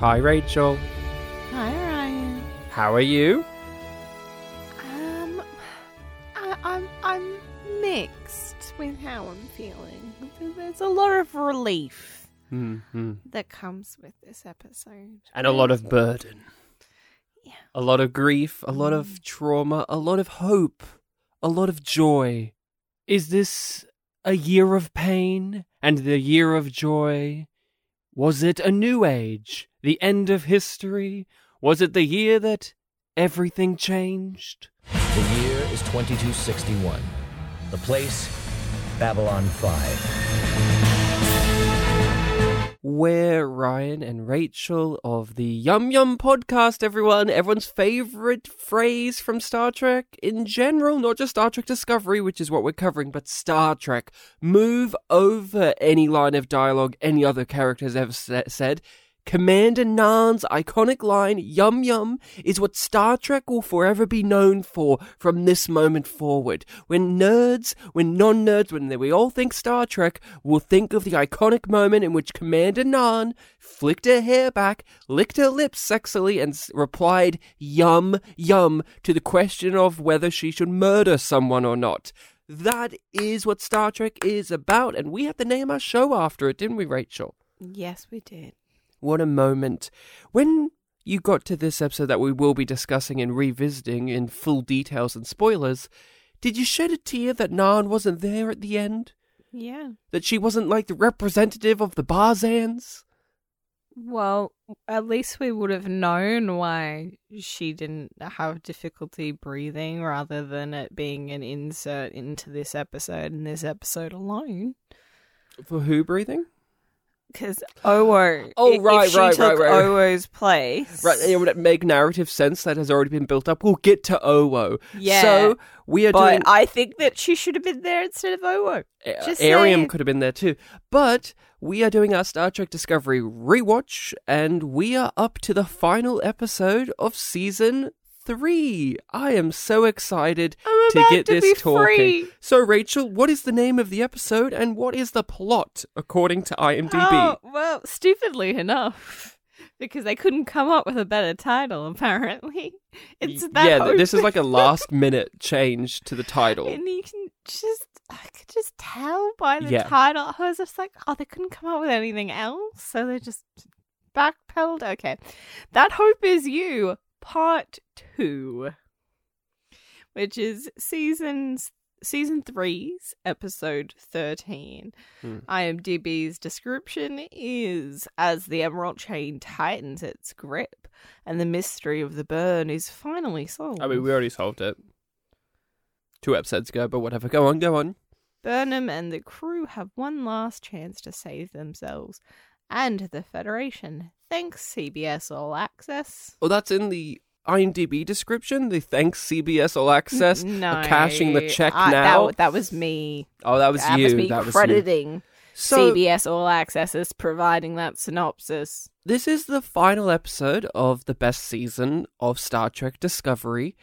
Hi, Rachel. Hi, Ryan. How are you? Um, I, I'm I'm mixed with how I'm feeling. There's a lot of relief hmm that comes with this episode, And a lot of burden. Yeah. A lot of grief, a lot of trauma, a lot of hope, a lot of joy. Is this a year of pain and the year of joy? Was it a new age? The end of history? Was it the year that everything changed? The year is 2261. The place, Babylon 5. We're Ryan and Rachel of the Yum Yum podcast, everyone. Everyone's favorite phrase from Star Trek in general, not just Star Trek Discovery, which is what we're covering, but Star Trek. Move over any line of dialogue any other character has ever sa- said. Commander Nhan's iconic line, Yum Yum, is what Star Trek will forever be known for from this moment forward. When nerds, when non nerds, when we all think Star Trek, will think of the iconic moment in which Commander Nhan flicked her hair back, licked her lips sexily, and replied, Yum Yum, to the question of whether she should murder someone or not. That is what Star Trek is about, and we had to name our show after it, didn't we, Rachel? yes, we did. What a moment. When you got to this episode that we will be discussing and revisiting in full details and spoilers, did you shed a tear that Nhan wasn't there at the end? Yeah. That she wasn't like the representative of the Barzans? Well, at least we would have known why she didn't have difficulty breathing rather than it being an insert into this episode and this episode alone. For who breathing? Because Owo. Oh, if right, she right, took right, right. Owo's place. Right, it would make narrative sense that has already been built up. We'll get to Owo. Yeah. So we are But doing. I think that she should have been there instead of Owo. Just Airiam saying. could have been there too. But we are doing our Star Trek Discovery rewatch, and we are up to the final episode of season three. I am so excited to get to this be talking. free. So, Rachel, what is the name of the episode, and what is the plot according to IMDb? Oh, well, stupidly enough, because they couldn't come up with a better title, apparently. It's that yeah, th- this is like a last minute change to the title. And you can just, I could just tell by the Yeah. title. I was just like, oh, they couldn't come up with anything else. So they just backpedaled. Okay. That Hope Is You, part two, which is seasons. Season three's episode 13. Hmm. IMDb's description is as the Emerald Chain tightens its grip and the mystery of the burn is finally solved. I mean, we already solved it two episodes ago, but whatever. Go on, go on. Burnham and the crew have one last chance to save themselves and the Federation. Thanks, CBS All Access. Oh, that's in the IMDb description. The thanks CBS All Access. no, are cashing the check I- now. That, that was me. Oh, that was that you. was me that was you. crediting So CBS All Access as providing that synopsis. this is the final episode of the best season of Star Trek Discovery,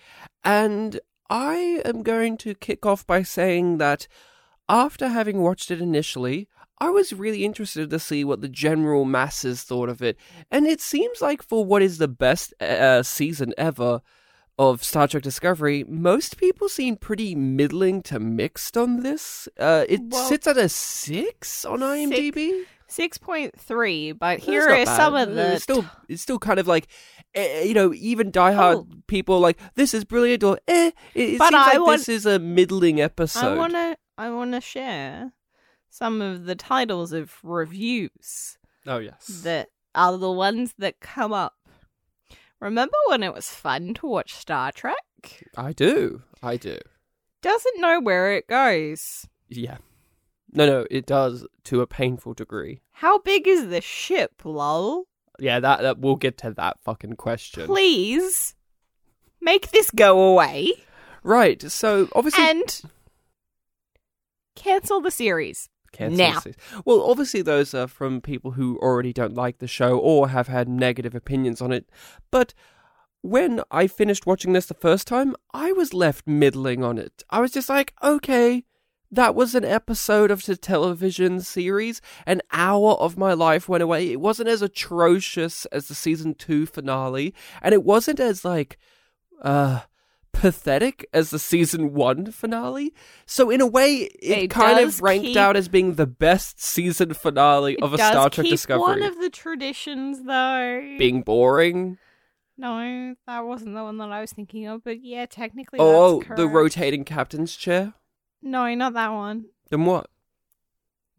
and I am going to kick off by saying that after having watched it initially, I was really interested to see what the general masses thought of it, and it seems like for what is the best uh, season ever of Star Trek Discovery, most people seem pretty middling to mixed on this. Uh, it Well- sits at a six on IMDb. 6.3, but That's here are bad. some of Uh, the. It's still, it's still kind of like, eh, you know, even diehard Oh. people like this is brilliant or eh. It, it But seems I like want- this is a middling episode. I want to I want to share some of the titles of reviews Oh yes. that are the ones that come up. Remember when it was fun to watch Star Trek? I do. I do. Doesn't know where it goes. Yeah. No, no, it does to a painful degree. How big is the ship, lol? Yeah, that, that we'll get to that fucking question. Please make this go away Right. So obviously, and cancel the series. Cancel Now. Well, obviously, those are from people who already don't like the show or have had negative opinions on it. But when I finished watching this the first time, I was left middling on it. I was just like, okay, that was an episode of the television series. An hour of my life went away. It wasn't as atrocious as the season two finale, and it wasn't as like uh pathetic as the season one finale. So in a way, it, It kind of ranked keep- out as being the best season finale of a Star Trek Discovery. One of the traditions, though. being boring. No, that wasn't the one that I was thinking of. But yeah, technically, Oh, that's the rotating captain's chair. No, not that one. Then what?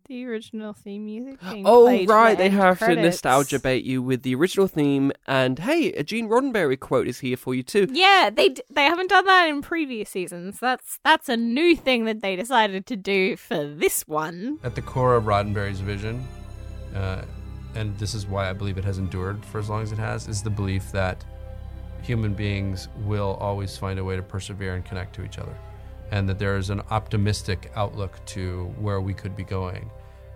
The original theme music. Being Oh, played for right. They have credits. to nostalgia bait you with the original theme. And hey, a Gene Roddenberry quote is here for you too. Yeah, they d- they haven't done that in previous seasons. That's that's a new thing that they decided to do for this one. At the core of Roddenberry's vision, uh, and this is why I believe it has endured for as long as it has, is the belief that human beings will always find a way to persevere and connect to each other. And that there is an optimistic outlook to where we could be going.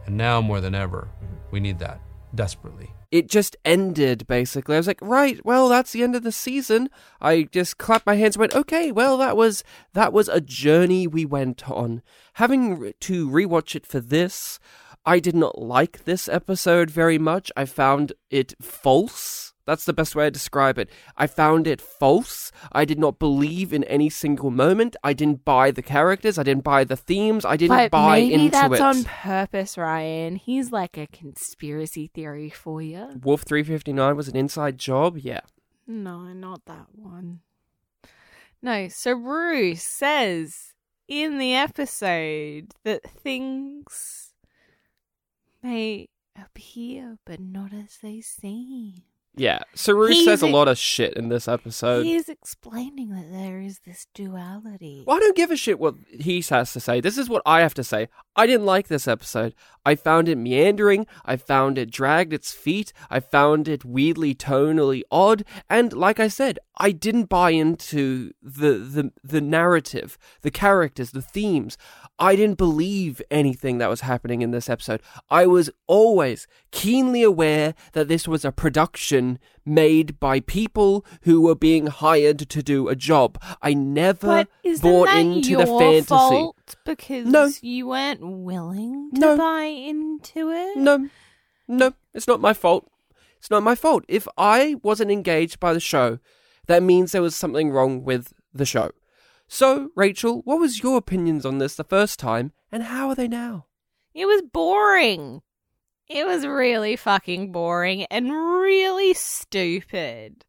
And now more than ever, mm-hmm. we need that desperately. It just ended, basically. I was like, right, well, that's the end of the season. I just clapped my hands and went, okay, well, that was that was a journey we went on. Having to rewatch it for this, I did not like this episode very much. I found it false. That's the best way to describe it. I found it false. I did not believe in any single moment. I didn't buy the characters. I didn't buy the themes. I didn't but buy maybe into that's it. That's on purpose, Ryan. He's like a conspiracy theory for you. Wolf 359 was an inside job. Yeah. No, not that one. No, so Rue says in the episode that things may appear but not as they seem. Yeah, Saru He's says a lot of shit in this episode. He's explaining that there is this duality. Well, I don't give a shit what he has to say. This is what I have to say. I didn't like this episode. I found it meandering. I found it dragged its feet. I found it weirdly tonally odd. And like I said, I didn't buy into the the the narrative, the characters, the themes. I didn't believe anything that was happening in this episode. I was always keenly aware that this was a production made by people who were being hired to do a job. I never bought into the fantasy. fault because No. you weren't willing to No. buy into it? No, no, it's not my fault. It's not my fault. If I wasn't engaged by the show, that means there was something wrong with the show. So, Rachel, what was your opinions on this the first time, and how are they now? It was boring. It was really fucking boring and really stupid.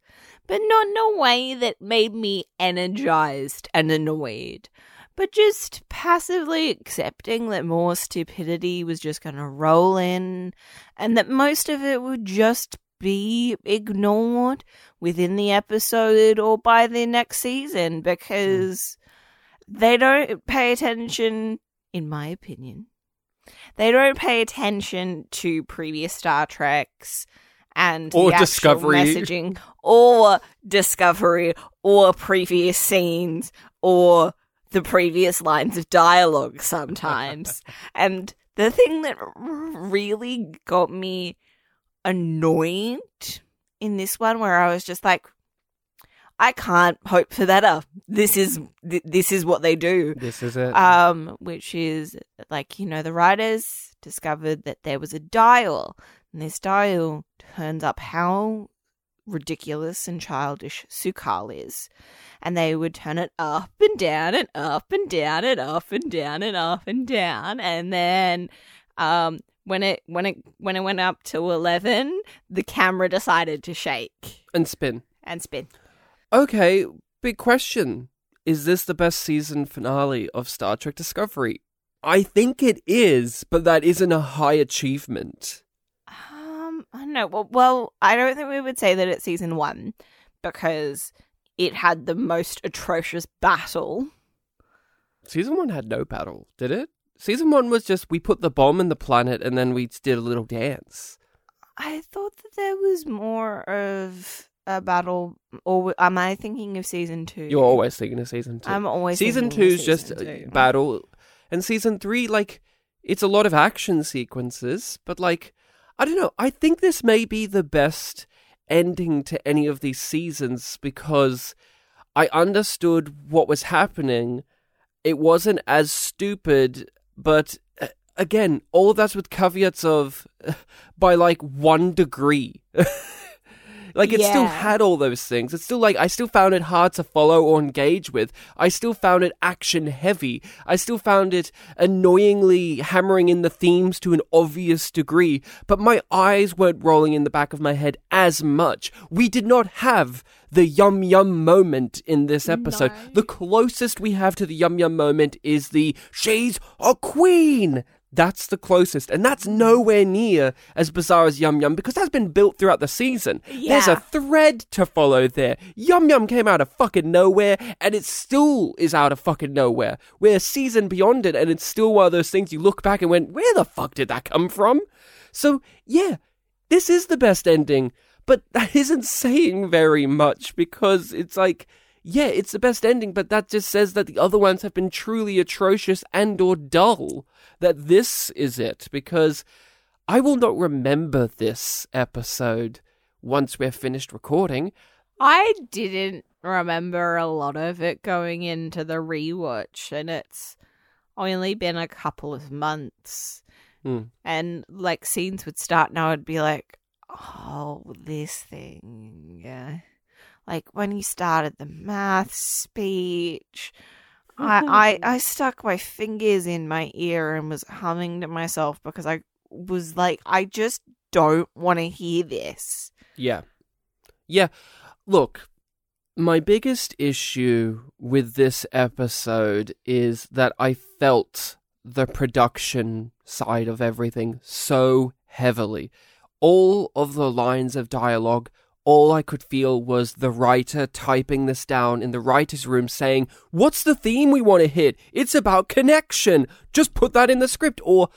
But not in a way that made me energized and annoyed. But just passively accepting that more stupidity was just going to roll in and that most of it would just be ignored within the episode or by the next season hmm. because they don't pay attention, in my opinion, they don't pay attention to previous Star Treks and Or the Discovery. messaging or Discovery or previous scenes or the previous lines of dialogue sometimes. and the thing that really got me annoyed in this one where I was just like I can't hope for better. This is th- this is what they do This is it. um, which is like you know the writers discovered that there was a dial, and this dial turns up how ridiculous and childish Sukal is, and they would turn it up and down and up and down and up and down and up and down, and then um. When it when it when it went up to eleven, the camera decided to shake and spin. and spin. Okay, big question. Is this the best season finale of Star Trek Discovery? I think it is, but that isn't a high achievement. Um, I don't know. Well, well, I don't think we would say that it's season one because it had the most atrocious battle. Season one had no battle, did it? Season one was just we put the bomb in the planet and then we did a little dance. I thought that there was more of a battle. Or am I thinking of season two? You're always thinking of season 2 I'm always season thinking of two is just two. battle, and season three, like, it's a lot of action sequences, but like, I don't know. I think this may be the best ending to any of these seasons because I understood what was happening. It wasn't as stupid but uh, again, all of that's with caveats of uh, by like one degree. like it still had all those things. It's still like I still found it hard to follow or engage with. I still found it action heavy. I still found it annoyingly hammering in the themes to an obvious degree, but my eyes weren't rolling in the back of my head as much. We did not have the yum yum moment in this episode. No. The closest we have to the yum yum moment is the she's a queen. That's the closest, and that's mm. nowhere near as bizarre as Yum Yum because that's been built throughout the season. There's a thread to follow there. Yum Yum came out of fucking nowhere, and it still is out of fucking nowhere. We're a season beyond it, and it's still one of those things you look back and went, where the fuck did that come from? So, yeah, this is the best ending, but that isn't saying very much because it's like, yeah, it's the best ending, but that just says that the other ones have been truly atrocious and or dull. That this is it because I will not remember this episode once we're finished recording. I didn't remember a lot of it going into the rewatch, and it's only been a couple of months. Hmm. And like scenes would start, and I would be like, "Oh, this thing, yeah." Like when he started the math speech, I, mm-hmm. I I stuck my fingers in my ear and was humming to myself because I was like, I just don't want to hear this. Yeah. Yeah. Look, my biggest issue with this episode is that I felt the production side of everything so heavily. All of the lines of dialogue, all I could feel was the writer typing this down in the writer's room saying, What's the theme we want to hit? It's about connection. Just put that in the script. Or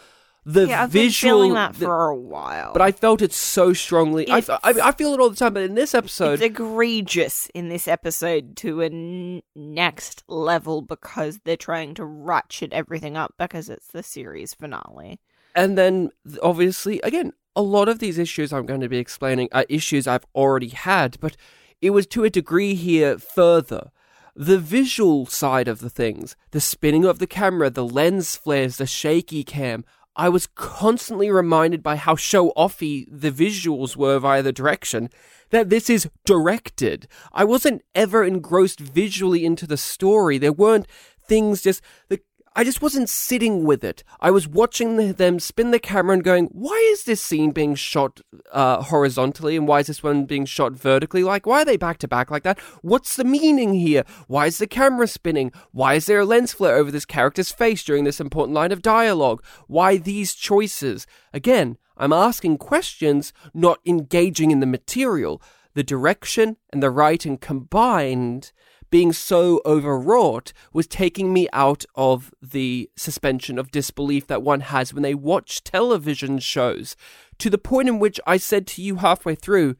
the yeah, I've visual. been feeling that for a while. but I felt it so strongly. I, I, I feel it all the time, but in this it's episode, egregious in this episode to a n- next level because they're trying to ratchet everything up because it's the series finale. and then obviously, again, a lot of these issues I'm going to be explaining are issues I've already had, but it was to a degree here further. The visual side of the things, the spinning of the camera, the lens flares, the shaky cam, I was constantly reminded by how show offy the visuals were via the direction that this is directed. I wasn't ever engrossed visually into the story. There weren't things just the I just wasn't sitting with it. I was watching the, them spin the camera and going, why is this scene being shot uh, horizontally and why is this one being shot vertically? Like, why are they back to back like that? What's the meaning here? Why is the camera spinning? Why is there a lens flare over this character's face during this important line of dialogue? Why these choices? Again, I'm asking questions, not engaging in the material. The direction and the writing combined being so overwrought was taking me out of the suspension of disbelief that one has when they watch television shows to the point in which I said to you halfway through,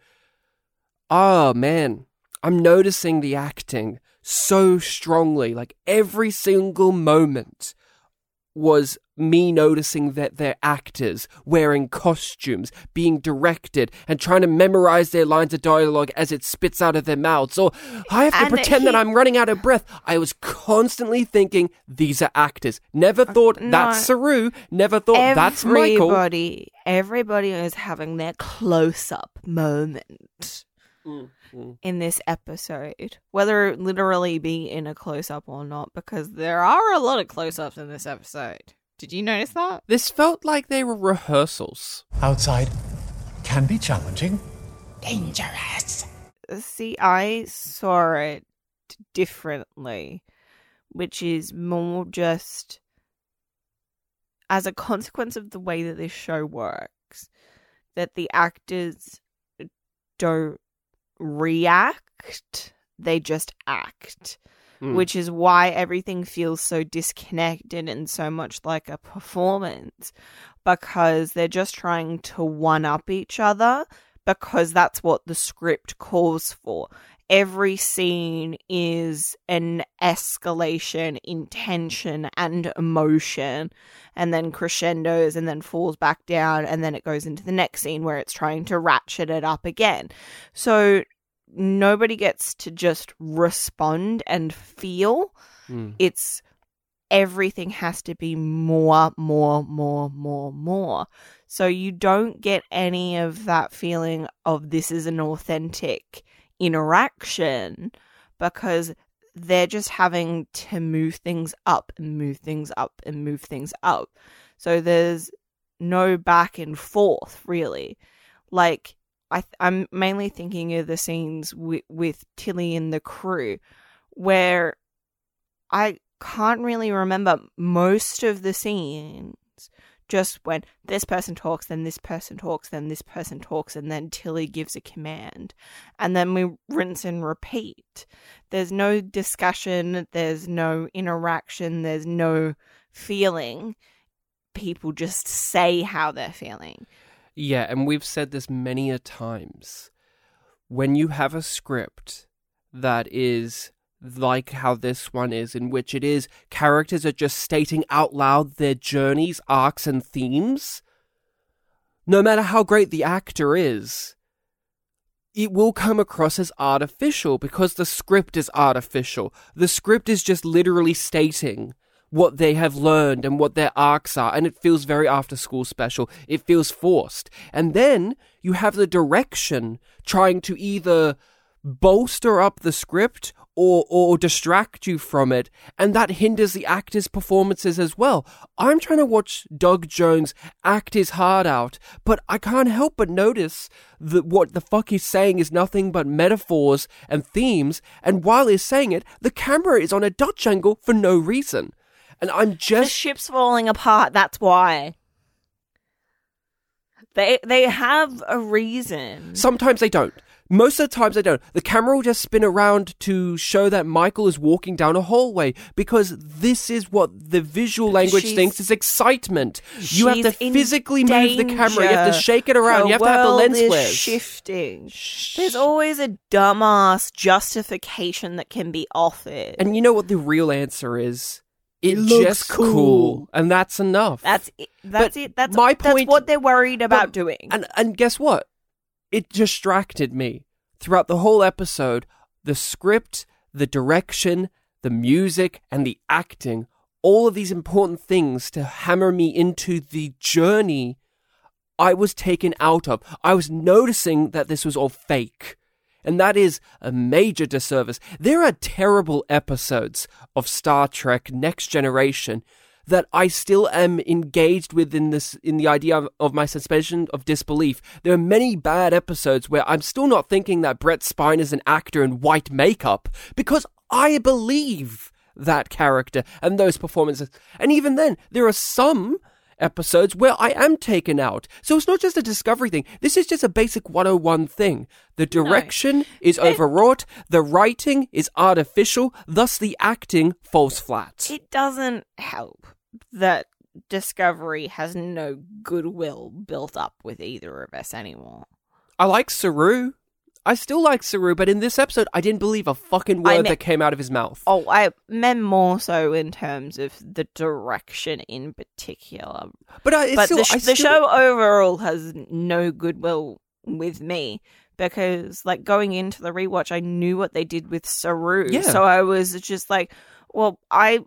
Oh man, I'm noticing the acting so strongly. Like every single moment was me noticing that they're actors wearing costumes, being directed, and trying to memorize their lines of dialogue as it spits out of their mouths. Or I have to And pretend that I'm running out of breath. I was constantly thinking these are actors. Never thought no. that's Saru. Never thought that's Michael. Everybody, everybody is having their close-up moment Mm, mm. in this episode, whether it literally be in a close-up or not, because there are a lot of close-ups in this episode. Did you notice that? This felt like they were rehearsals. Outside can be challenging. Dangerous. See, I saw it differently, which is more just as a consequence of the way that this show works, that the actors don't react, they just act. Mm. Which is why everything feels so disconnected and so much like a performance because they're just trying to one up each other because that's what the script calls for. Every scene is an escalation in tension and emotion, and then crescendos and then falls back down, and then it goes into the next scene where it's trying to ratchet it up again. So nobody gets to just respond and feel Mm. it's everything has to be more, more, more, more, more. So you don't get any of that feeling of this is an authentic interaction because they're just having to move things up and move things up and move things up. So there's no back and forth really. Like I I'm mainly thinking of the scenes with Tilly and the crew where I can't really remember most of the scenes just when this person talks, then this person talks, then this person talks, and then Tilly gives a command. And then we rinse and repeat. There's no discussion, there's no interaction, there's no feeling. People just say how they're feeling. Yeah, and we've said this many a times. When you have a script that is like how this one is, in which it is characters are just stating out loud their journeys, arcs, and themes, no matter how great the actor is, it will come across as artificial because the script is artificial. The script is just literally stating what they have learned and what their arcs are, and it feels very after school special. It feels forced. And then you have the direction trying to either bolster up the script or or distract you from it and that hinders the actors performances as well i'm trying to watch doug jones act his heart out but i can't help but notice that what the fuck he's saying is nothing but metaphors and themes and while he's saying it the camera is on a dutch angle for no reason and i'm just The ship's falling apart, that's why. They they have a reason. Sometimes they don't. Most of the times I don't. The camera will just spin around to show that Michael is walking down a hallway because this is what the visual language She's- thinks is excitement. You have to physically move the camera. You have to shake it around. Her you have to have the lens shifting. There's always a dumbass justification that can be offered. And you know what the real answer is? It, It looks just cool. cool. and that's enough. that's it. That's But it. That's my That's point- what they're worried about But- doing. And and guess what? It distracted me throughout the whole episode. The script, the direction, the music, and the acting. All of these important things to hammer me into the journey I was taken out of. I was noticing that this was all fake. And that is a major disservice. There are terrible episodes of Star Trek Next Generation that I still am engaged with in this in the idea of, of my suspension of disbelief. There are many bad episodes where I'm still not thinking that Brent Spiner is an actor in white makeup because I believe that character and those performances. And even then, there are some episodes where I am taken out. So it's not just a discovery thing. This is just a basic 101 thing. The direction is overwrought, the writing is artificial, thus the acting falls flat. it doesn't help that Discovery has no goodwill built up with either of us anymore. I like Saru. I still like Saru, but in this episode, I didn't believe a fucking word that came out of his mouth. Oh, I meant more so in terms of the direction in particular. but I, but still, the, sh- I the show overall has no goodwill with me because, like, going into the rewatch, I knew what they did with Saru. Yeah. So I was just like, well, I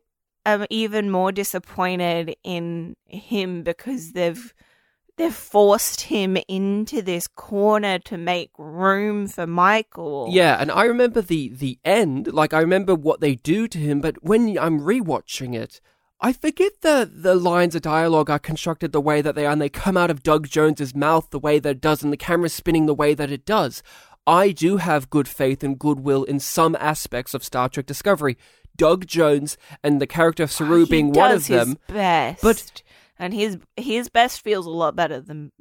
am even more disappointed in him because they've they've forced him into this corner to make room for Michael. Yeah, and I remember the the end. Like I remember what they do to him, but when I'm rewatching it, I forget the the lines of dialogue are constructed the way that they are, and they come out of Doug Jones's mouth the way that it does, and the camera spinning the way that it does. I do have good faith and goodwill in some aspects of Star Trek Discovery. Doug Jones and the character of Saru oh, He being one of them, best, but- and his his best feels a lot better than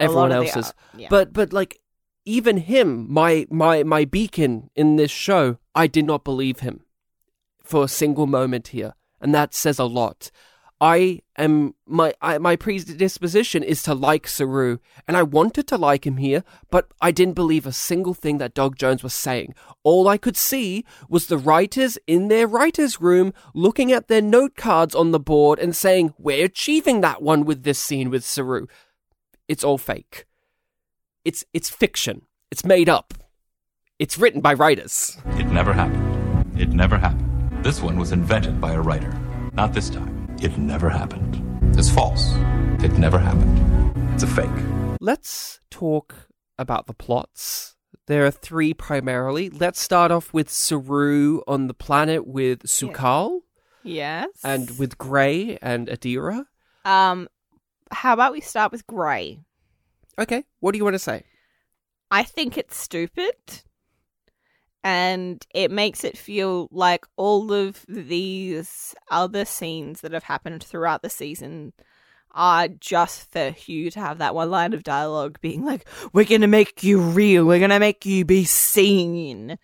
everyone the else's. yeah. But but like even him, my my my beacon in this show, I did not believe him for a single moment here, and that says a lot. I am my I, my predisposition is to like Saru, and I wanted to like him here, but I didn't believe a single thing that Doug Jones was saying. All I could see was the writers in their writers' room looking at their note cards on the board and saying, "We're achieving that one with this scene with Saru." It's all fake. It's it's fiction. It's made up. It's written by writers. It never happened. It never happened. This one was invented by a writer. Not this time. It never happened. It's false. It never happened. It's a fake. Let's talk about the plots. There are three primarily. Let's start off with Saru on the planet with Sukal Yes. and with Gray and Adira. um, how about we start with Grey? Okay, what do you want to say? I think it's stupid. And it makes it feel like all of these other scenes that have happened throughout the season are just for Hugh to have that one line of dialogue being like, We're gonna make you real, we're gonna make you be seen.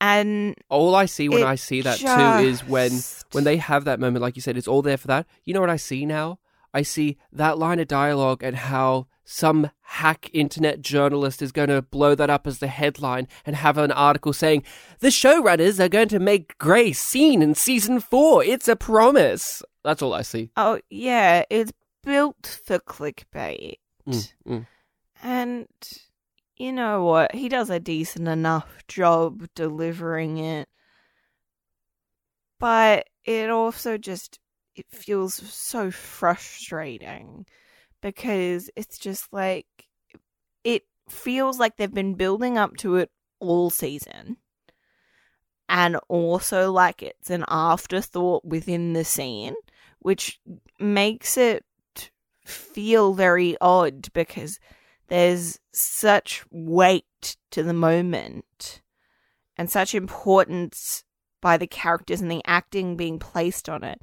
And All I see when I see that too is when when they have that moment, like you said, it's all there for that. You know what I see now? I see that line of dialogue and how some hack internet journalist is going to blow that up as the headline and have an article saying the showrunners are going to make Grey seen in season four. It's a promise. That's all I see. oh yeah, it's built for clickbait. Mm, mm. And you know what? He does a decent enough job delivering it. But it also just it feels so frustrating because it's just like it feels like they've been building up to it all season. And also like it's an afterthought within the scene, which makes it feel very odd because there's such weight to the moment and such importance by the characters and the acting being placed on it.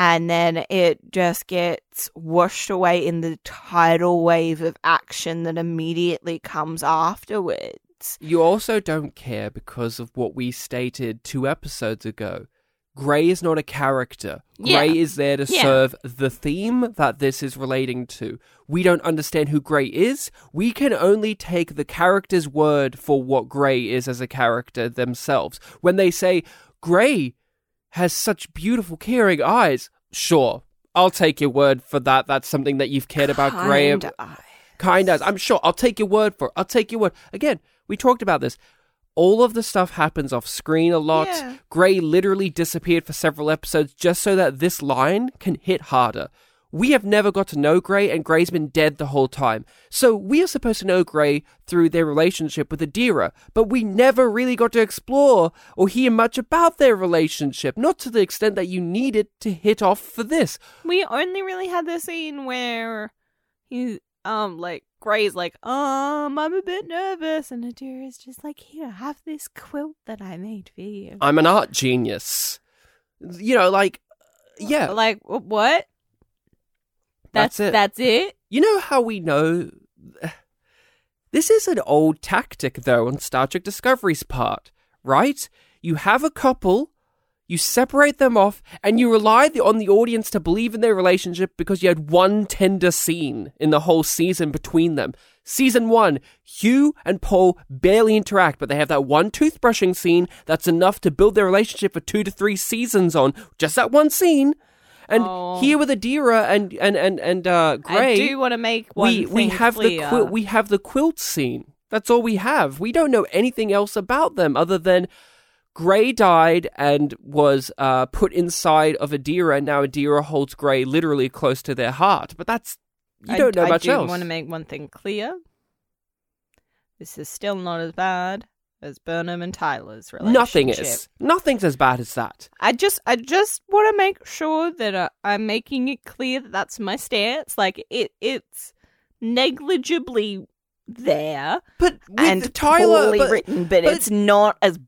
And then it just gets washed away in the tidal wave of action that immediately comes afterwards. You also don't care because of what we stated two episodes ago. Grey is not a character. Yeah. Grey is there to Yeah. serve the theme that this is relating to. We don't understand who Grey is. We can only take the character's word for what Grey is as a character themselves. When they say, Grey has such beautiful, caring eyes, sure, I'll take your word for that. That's something that you've cared about. Kind eyes. Kind as I'm sure. I'll take your word for it. I'll take your word. Again, we talked about this. All of the stuff happens off screen a lot. Yeah. Grey literally disappeared for several episodes just so that this line can hit harder. We have never got to know Grey, and Grey's been dead the whole time. So we are supposed to know Grey through their relationship with Adira, but we never really got to explore or hear much about their relationship, not to the extent that you needed to hit off for this. We only really had the scene where he um like Gray's like, um, I'm a bit nervous and Adira's just like, here, have this quilt that I made for you. I'm an art genius. You know, like, yeah. Like what? That's it. That's it. You know how we know. This is an old tactic, though, on Star Trek Discovery's part, right? You have a couple, you separate them off, and you rely on the audience to believe in their relationship because you had one tender scene in the whole season between them. Season one, Hugh and Paul barely interact, but they have that one toothbrushing scene that's enough to build their relationship for two to three seasons on just that one scene. And Oh. here with Adira and and and and uh, Gray, I do want to make one we we have clear. the quilt we have the quilt scene that's all we have we don't know anything else about them other than gray died and was uh, put inside of adira and now adira holds gray literally close to their heart but that's you don't know I much do else want to make one thing clear. This is still not as bad as Burnham and Tyler's relationship. nothing is nothing's as bad as that I just, I just want to make sure that uh, I'm making it clear that that's my stance. Like it, it's negligibly there but with and tyler poorly but written, but, but- it's not as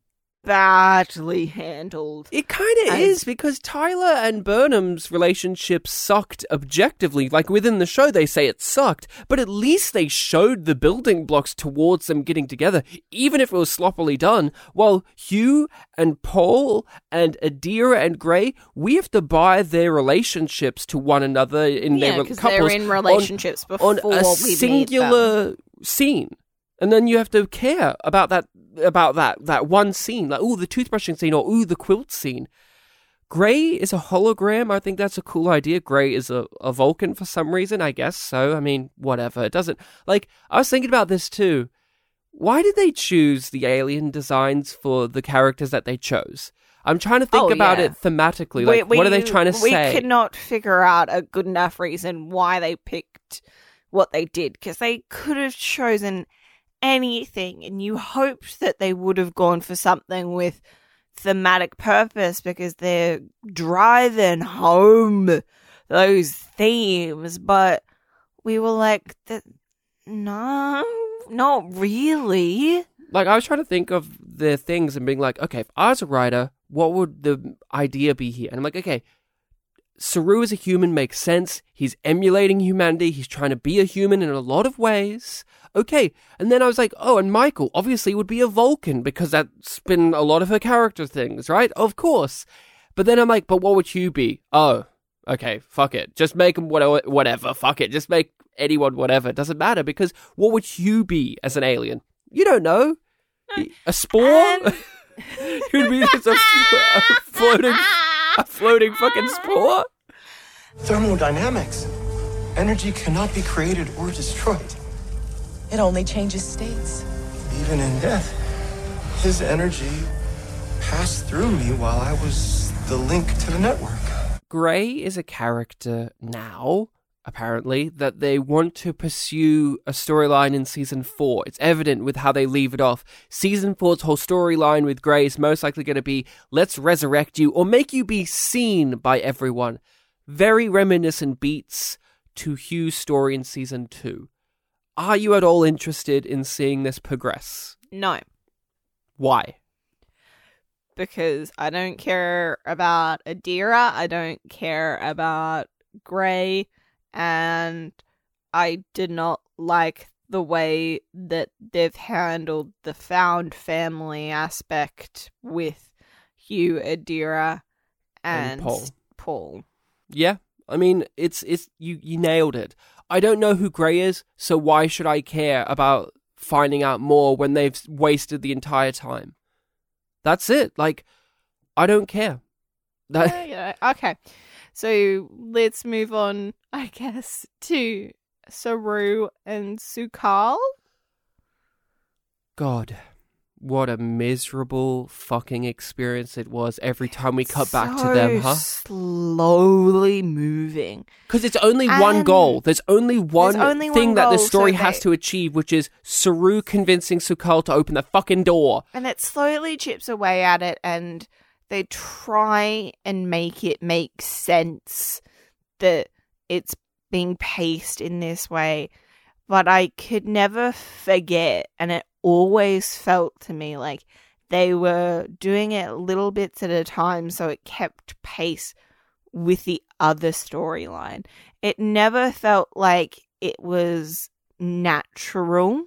badly handled. It kind of As- is because Tyler and Burnham's relationship sucked objectively. Like within the show, they say it sucked, but at least they showed the building blocks towards them getting together, even if it was sloppily done. While Hugh and Paul and Adira and Gray, we have to buy their relationships to one another in yeah, their because they're couples in on- relationships before on a we meet them. singular scene and then you have to care about that about that that one scene like ooh the toothbrushing scene or ooh the quilt scene. Gray is a hologram. I think that's a cool idea. Gray is a, a vulcan for some reason i guess. So i mean whatever. It doesn't like i was thinking about this too. Why did they choose the alien designs for the characters that they chose? I'm trying to think Oh, about yeah. it thematically. Like, what are they trying to we say? could not figure out a good enough reason why they picked what they did because they could have chosen anything, and you hoped that they would have gone for something with thematic purpose because they're driving home those themes. But we were like, no, not really. like I was trying to think of the things and being like, okay, if I was a writer, what would the idea be here? And I'm like, okay, Saru as a human makes sense. He's emulating humanity. He's trying to be a human in a lot of ways. Okay, and then I was like, oh, and Michael obviously would be a Vulcan because that's been a lot of her character things, right? Of course. But then I'm like, but what would you be? Oh, okay, fuck it. Just make him whatever, whatever. Fuck it. Just make anyone whatever. It doesn't matter because what would you be as an alien? You don't know. Uh, a spore? And- Who'd be just a, a floating, a floating fucking spore? Thermodynamics. Energy cannot be created or destroyed. It only changes states. Even in death, his energy passed through me while I was the link to the network. Gray is a character now, apparently, that they want to pursue a storyline in season four. It's evident with how they leave it off. Season four's whole storyline with Gray is most likely going to be let's resurrect you or make you be seen by everyone. Very reminiscent beats to Hugh's story in season two. Are you at all interested in seeing this progress? No, Why? because I don't care about Adira. I don't care about Gray, and I did not like the way that they've handled the found family aspect with Hugh, Adira, And and, Paul. Paul. Yeah, I mean, it's it's you you nailed it. I don't know who Gray is, so why should I care about finding out more when they've wasted the entire time? That's it. Like, I don't care. That Yeah, okay, so let's move on, I guess, to Saru and Sukal. God, what a miserable fucking experience it was every time we cut back to them, huh? Slowly moving. Because it's only one goal. There's only one only thing one that the story so has they- to achieve, which is Saru convincing Sukal to open the fucking door. And it slowly chips away at it, and they try and make it make sense that it's being paced in this way. But I could never forget, and it always felt to me like they were doing it little bits at a time so it kept pace with the other storyline. It never felt like it was natural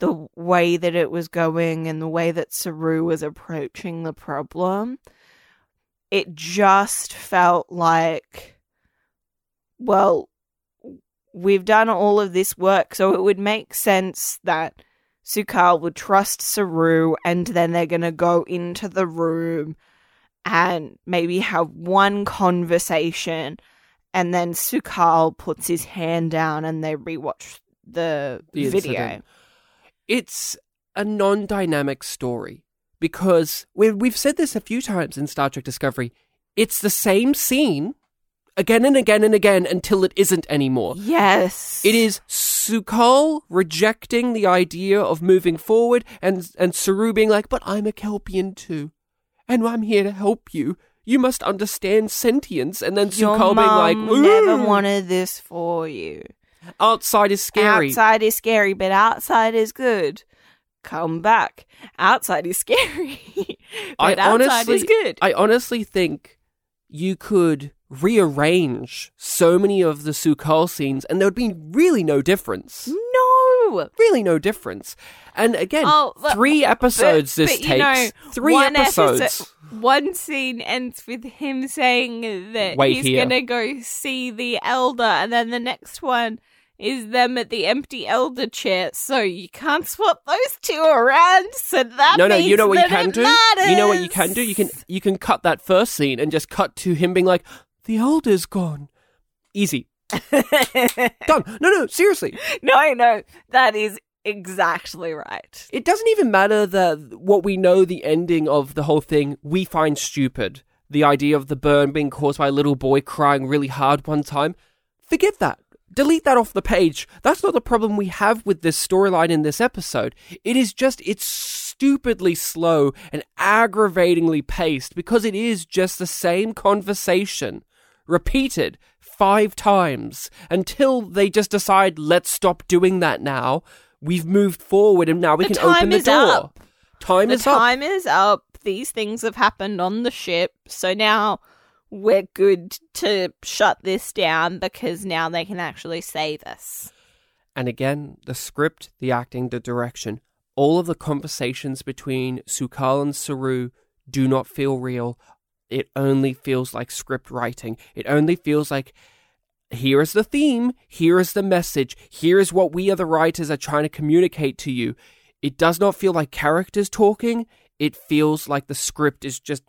the way that it was going and the way that Saru was approaching the problem. It just felt like, well, we've done all of this work, so it would make sense that Sukal would trust Saru and then they're going to go into the room and maybe have one conversation and then Sukal puts his hand down and they rewatch the, The video. incident. it's a non-dynamic story because we we've said this a few times in Star Trek Discovery. It's the same scene again and again and again until it isn't anymore. Yes. It is Sukal rejecting the idea of moving forward and and Saru being like, "But I'm a Kelpian too, and I'm here to help you. You must understand sentience." And then Your Sukal being like, mum never wanted this for you. outside is scary." Outside is scary, but outside is good. Come back. Outside is scary, but outside is good. I honestly think you could rearrange so many of the Sukal scenes, and there would be really no difference. no. Really, no difference. And again, Oh, but- three episodes but, this but, know, takes. three one episodes. episode- one scene ends with him saying that Wait he's here. gonna go see the elder, and then the next one is them at the empty elder chair. So you can't swap those two around. So that no, no, you know what you can do. You know what you can do. You can you can cut that first scene and just cut to him being like, "The elder's gone." Easy. Done. No, no, seriously. no, no, that is exactly right. It doesn't even matter that what we know the ending of the whole thing we find stupid. The idea of the burn being caused by a little boy crying really hard one time. Forget that. Delete that off the page. That's not the problem we have with this storyline in this episode. It is just, it's stupidly slow and aggravatingly paced because it is just the same conversation repeated five times until they just decide, let's stop doing that now. We've moved forward and now we The can open the door. up. Time the is up. time is up. These things have happened on the ship, so now we're good to shut this down because now they can actually save us. And again, the script, the acting, the direction, all of the conversations between Sukal and Saru do not feel real. It only feels like script writing. It only feels like here is the theme, here is the message, here is what we are the writers are trying to communicate to you. It does not feel like characters talking. It feels like the script is just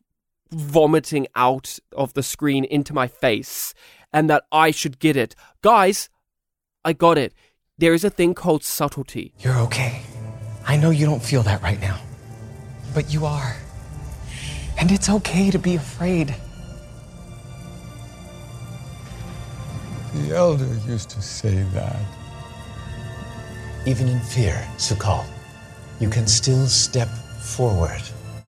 vomiting out of the screen into my face and that I should get it. Guys, I got it. There is a thing called subtlety. You're okay. I know you don't feel that right now. But you are. And it's okay to be afraid. The elder used to say that. Even in fear, Sukal, you can still step forward.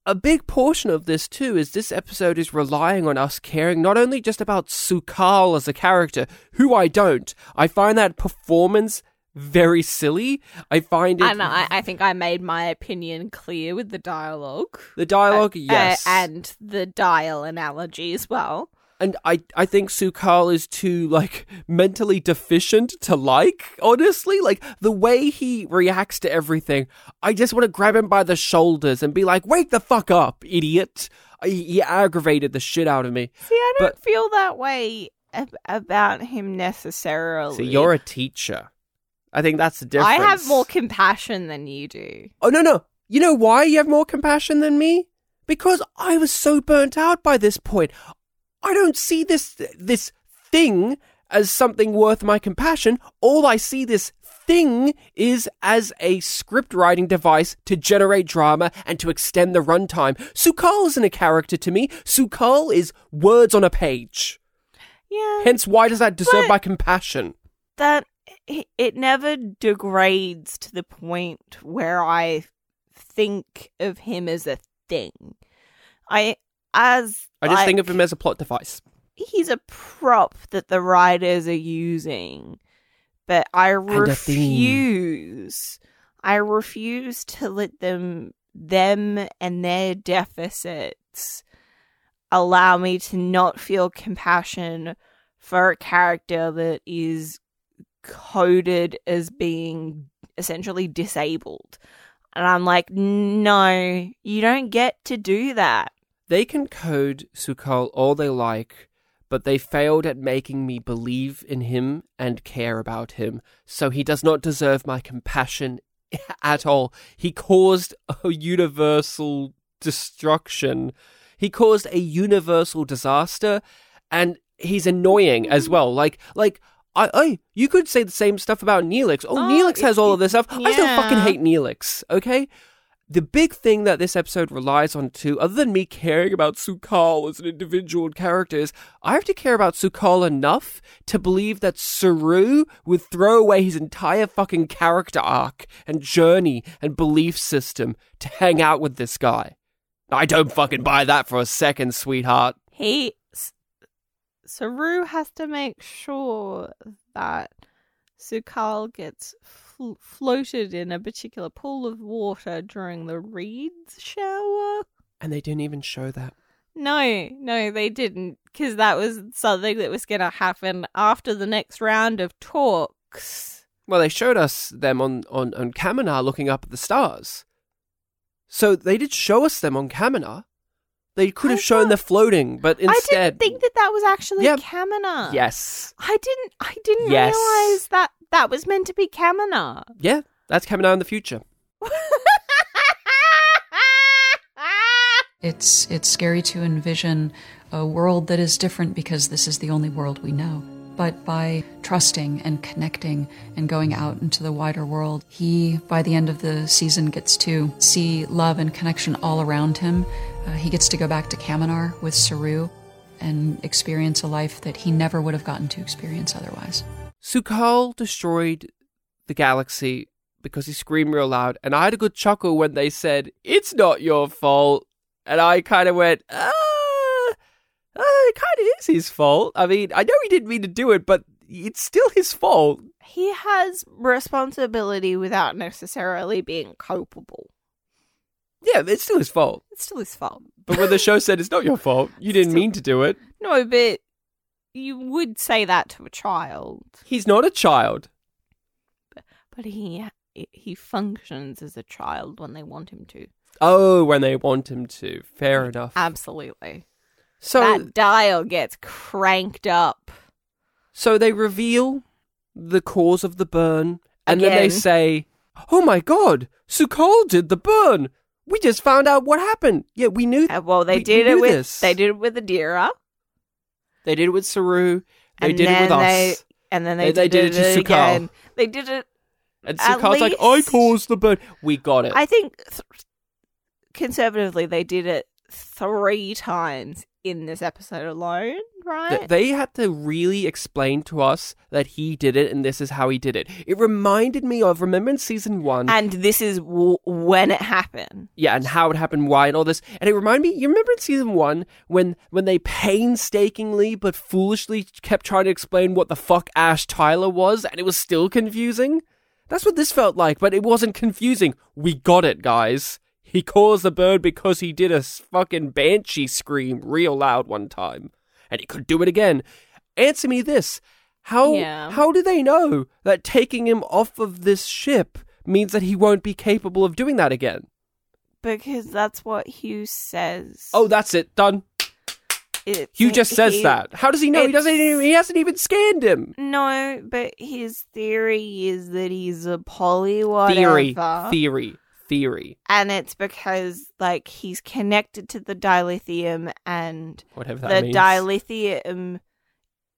A big portion of this, too, is this episode is relying on us caring not only just about Sukal as a character, who I don't. I find that performance very silly. I find it. And I, I think I made my opinion clear with the dialogue. the dialogue, Uh, yes. uh, and the dial analogy as well. And I, I think Sukal is too like mentally deficient to like. Honestly, like the way he reacts to everything, I just want to grab him by the shoulders and be like, "Wake the fuck up, idiot!" He, he aggravated the shit out of me. See, I don't But- feel that way ab- about him necessarily. See, you're a teacher. I think that's the difference. I have more compassion than you do. Oh no no! You know why you have more compassion than me? Because I was so burnt out by this point. I don't see this this thing as something worth my compassion. All I see this thing is as a script writing device to generate drama and to extend the runtime. Sukal isn't a character to me. Sukal is words on a page. Yeah. Hence, why does that deserve But- my compassion? that it, never degrades to the point where I think of him as a thing. I as I just think of him as a plot device. he's a prop that the writers are using, but I refuse. I refuse to let them them and their deficits allow me to not feel compassion for a character that is coded as being essentially disabled. And I'm like, no, you don't get to do that. They can code Sukal all they like, but they failed at making me believe in him and care about him, so he does not deserve my compassion at all. He caused a universal destruction. He caused a universal disaster, and he's annoying as well. Like, like, I, I, you could say the same stuff about Neelix. Oh, Oh, Neelix has all of this stuff. I still fucking hate Neelix, okay? The big thing that this episode relies on too, other than me caring about Sukal as an individual character, is I have to care about Sukal enough to believe that Saru would throw away his entire fucking character arc and journey and belief system to hang out with this guy. I don't fucking buy that for a second, sweetheart. He S- Saru has to make sure that Sukal gets fl- floated in a particular pool of water during the reeds shower. And they didn't even show that. No, no, they didn't, because that was something that was going to happen after the next round of talks. Well, they showed us them on, on, on Kaminar looking up at the stars. So they did show us them on Kaminar. They could have I shown thought- the floating, but instead, I didn't think that that was actually Yeah. Kaminar. Yes. I didn't. I didn't Yes. realize that that was meant to be Kaminar. Yeah, that's Kaminar in the future. It's it's scary to envision a world that is different because this is the only world we know. But by trusting and connecting and going out into the wider world, he, by the end of the season, gets to see love and connection all around him. Uh, he gets to go back to Kaminar with Saru and experience a life that he never would have gotten to experience otherwise. Su'Kal destroyed the galaxy because he screamed real loud, and I had a good chuckle when they said, It's not your fault. And I kind of went, Ah, uh, it kind of is his fault. I mean, I know he didn't mean to do it, but it's still his fault. He has responsibility without necessarily being culpable. Yeah, it's still his fault. It's still his fault. But when the show said it's not your fault, you didn't Still- mean to do it. No, but you would say that to a child. He's not a child. But he he functions as a child when they want him to. Oh, when they want him to. Fair enough. Absolutely. So that dial gets cranked up. So they reveal the cause of the burn, and then they say, "Oh my God, Su'Kal did the burn. We just found out what happened. Yeah, we knew. Uh, well, they we- did we it with this. they did it with Adira. They did it with Saru. They and did it then with they, us. And then they, They- they did, did it to Su'Kal. again. They did it. And at Su'Kal's like, "I caused the burn. We got it." I think th- conservatively they did it three times in this episode alone, right? Th- They had to really explain to us that he did it and this is how he did it. It reminded me of remember in season one, and this is w- when it happened. yeah, and how it happened, why, and all this. And it reminded me. You remember in season one when when they painstakingly but foolishly kept trying to explain what the fuck Ash Tyler was, and it was still confusing. That's what this felt like, but it wasn't confusing. We got it, guys. He caused the bird because he did a fucking banshee scream real loud one time, and he could do it again. Answer me this: How Yeah. how do they know that taking him off of this ship means that he won't be capable of doing that again? Because that's what Hugh says. Oh, that's it. Done. It- Hugh just says he- that. How does he know? He doesn't. Even, he hasn't even scanned him. No, but his theory is that he's a poly whatever. Theory, theory, theory. and it's because like he's connected to the dilithium and Whatever the means. dilithium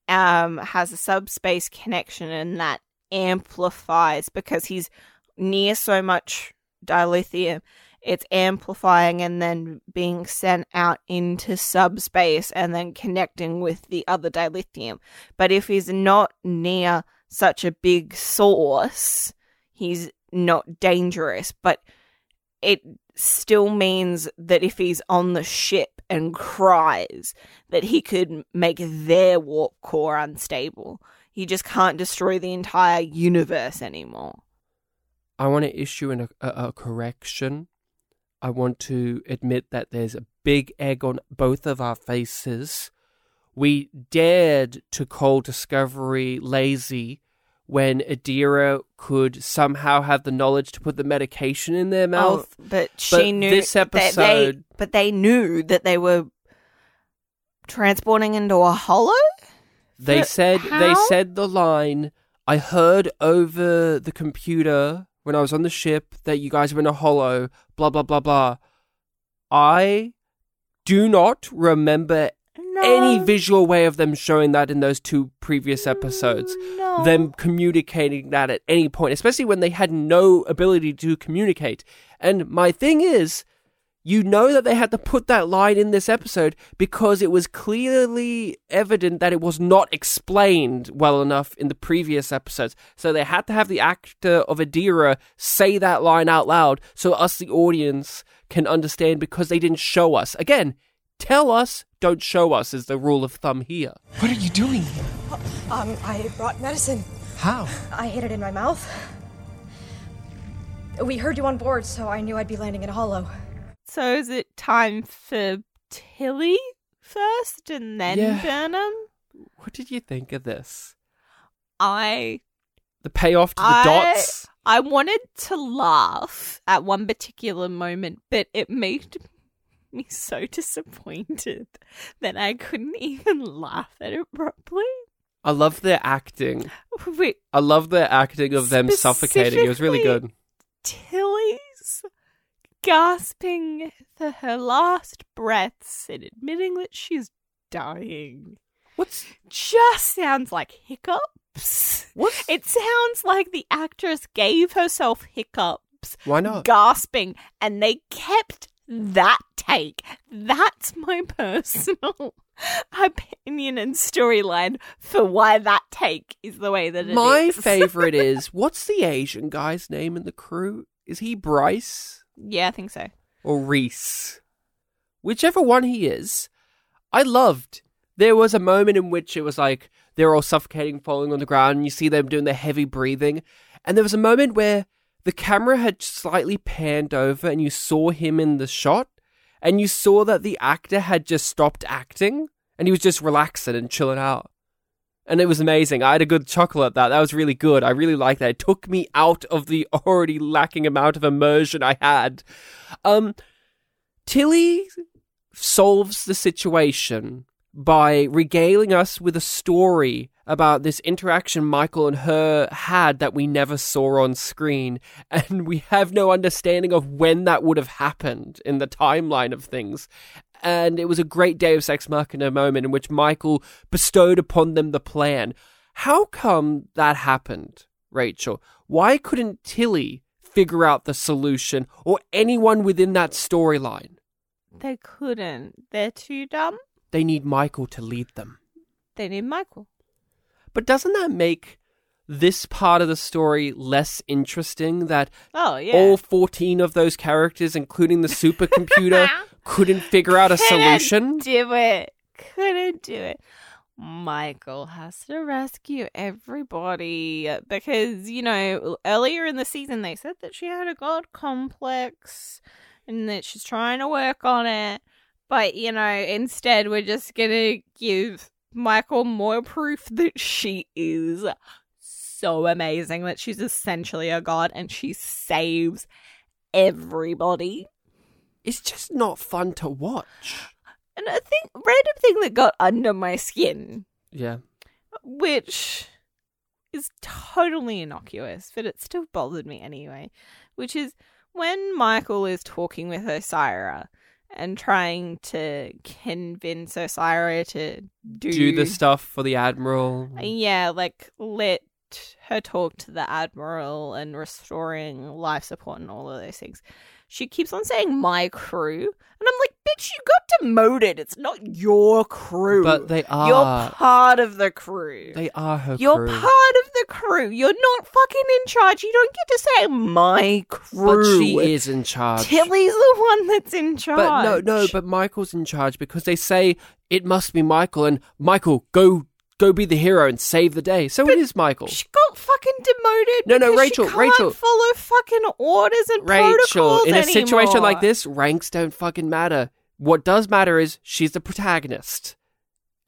um has a subspace connection and that amplifies because he's near so much dilithium it's amplifying and then being sent out into subspace and then connecting with the other dilithium but if he's not near such a big source he's not dangerous but it still means that if he's on the ship and cries that he could make their warp core unstable he just can't destroy the entire universe anymore I want to issue an, a, a correction. I want to admit that there's a big egg on both of our faces. We dared to call Discovery lazy when Adira could somehow have the knowledge to put the medication in their oh, mouth. Oh, but she knew this that they- episode, but they knew that they were transporting into a hollow They For- said they said the line. I heard over the computer when I was on the ship that you guys were in a hollow. Blah blah blah blah. I do not remember any visual way of them showing that in those two previous mm, episodes. no. Them communicating that at any point, especially when they had no ability to communicate. And my thing is, you know that they had to put that line in this episode because it was clearly evident that it was not explained well enough in the previous episodes. So they had to have the actor of Adira say that line out loud so us, the audience, can understand because they didn't show us. Again, tell us, don't show us is the rule of thumb here. What are you doing here? Um, I brought medicine. How? I hid it in my mouth. We heard you on board, so I knew I'd be landing in a hollow. so is it time for tilly first and then Yeah. burnham What did you think of this? i The payoff to the I- dots? I wanted to laugh at one particular moment, but it made me so disappointed that I couldn't even laugh at it properly. I love their acting. Wait, I love their acting of them suffocating. It was really good. Tilly's gasping for her last breaths and admitting that she's dying. What's just sounds like hiccups. What? It sounds like the actress gave herself hiccups, Why not? gasping, and they kept that take. That's my personal opinion and storyline for why that take is the way that it is. My favorite is what's the Asian guy's name in the crew? Is he Bryce yeah, I think so. or Rhys? Whichever one he is, I loved. There was a moment in which it was like they're all suffocating, falling on the ground, and you see them doing their heavy breathing. And there was a moment where the camera had slightly panned over and you saw him in the shot, and you saw that the actor had just stopped acting and he was just relaxing and chilling out. And it was amazing. I had a good chuckle at that. That was really good. I really liked that. It took me out of the already lacking amount of immersion I had. Um, Tilly solves the situation by regaling us with a story about this interaction Michael and her had that we never saw on screen, and we have no understanding of when that would have happened in the timeline of things. And it was a great Deus Ex Machina moment in which Michael bestowed upon them the plan. How come that happened, Rachel? Why couldn't Tilly figure out the solution or anyone within that storyline? They couldn't. They're too dumb. They need Michael to lead them. They need Michael. But doesn't that make this part of the story less interesting that Oh, yeah. all 14 of those characters, including the supercomputer, couldn't figure out a solution? Couldn't do it. Couldn't do it. Michael has to rescue everybody because, you know, earlier in the season they said that she had a god complex and that she's trying to work on it. But, you know, instead we're just going to give Michael more proof that she is so amazing, that she's essentially a god and she saves everybody. It's just not fun to watch. And a thing, random thing that got under my skin, Yeah. which is totally innocuous, but it still bothered me anyway, which is when Michael is talking with Osira and trying to convince Osira to do, Do the stuff for the Admiral. Yeah, like let her talk to the Admiral and restoring life support and all of those things. She keeps on saying my crew, and I'm like, bitch, you got demoted. It's not your crew. But they are. You're part of the crew. They are her crew. You're crew. part of the crew. You're not fucking in charge. You don't get to say my crew. but she is in charge. Tilly's the one that's in charge. But no, no, but Michael's in charge because they say it must be Michael and Michael, go go be the hero and save the day. So it is Michael. She got fucking demoted. No, no, Rachel, Rachel. follow fucking orders and Rachel, protocols in a situation like this, ranks don't fucking matter. What does matter is she's the protagonist.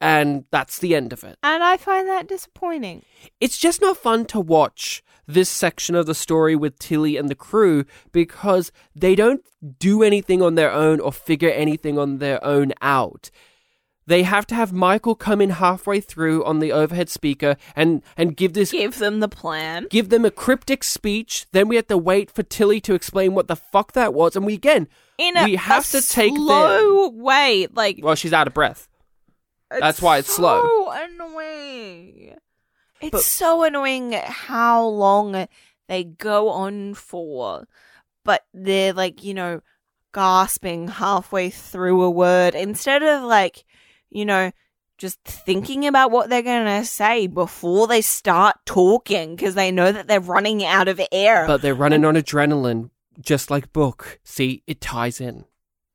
And that's the end of it. And I find that disappointing. It's just not fun to watch this section of the story with Tilly and the crew because they don't do anything on their own or figure anything on their own out. They have to have Michael come in halfway through on the overhead speaker and, and give this Give them the plan. give them a cryptic speech. Then we have to wait for Tilly to explain what the fuck that was, and we again In a, we have a to take the slow way. Like well, she's out of breath. That's why it's slow. So annoying. It's so annoying how long they go on for, but they're like you know gasping halfway through a word instead of like you know just thinking about what they're gonna say before they start talking because they know that they're running out of air. But they're running on adrenaline, just like Book. See, it ties in.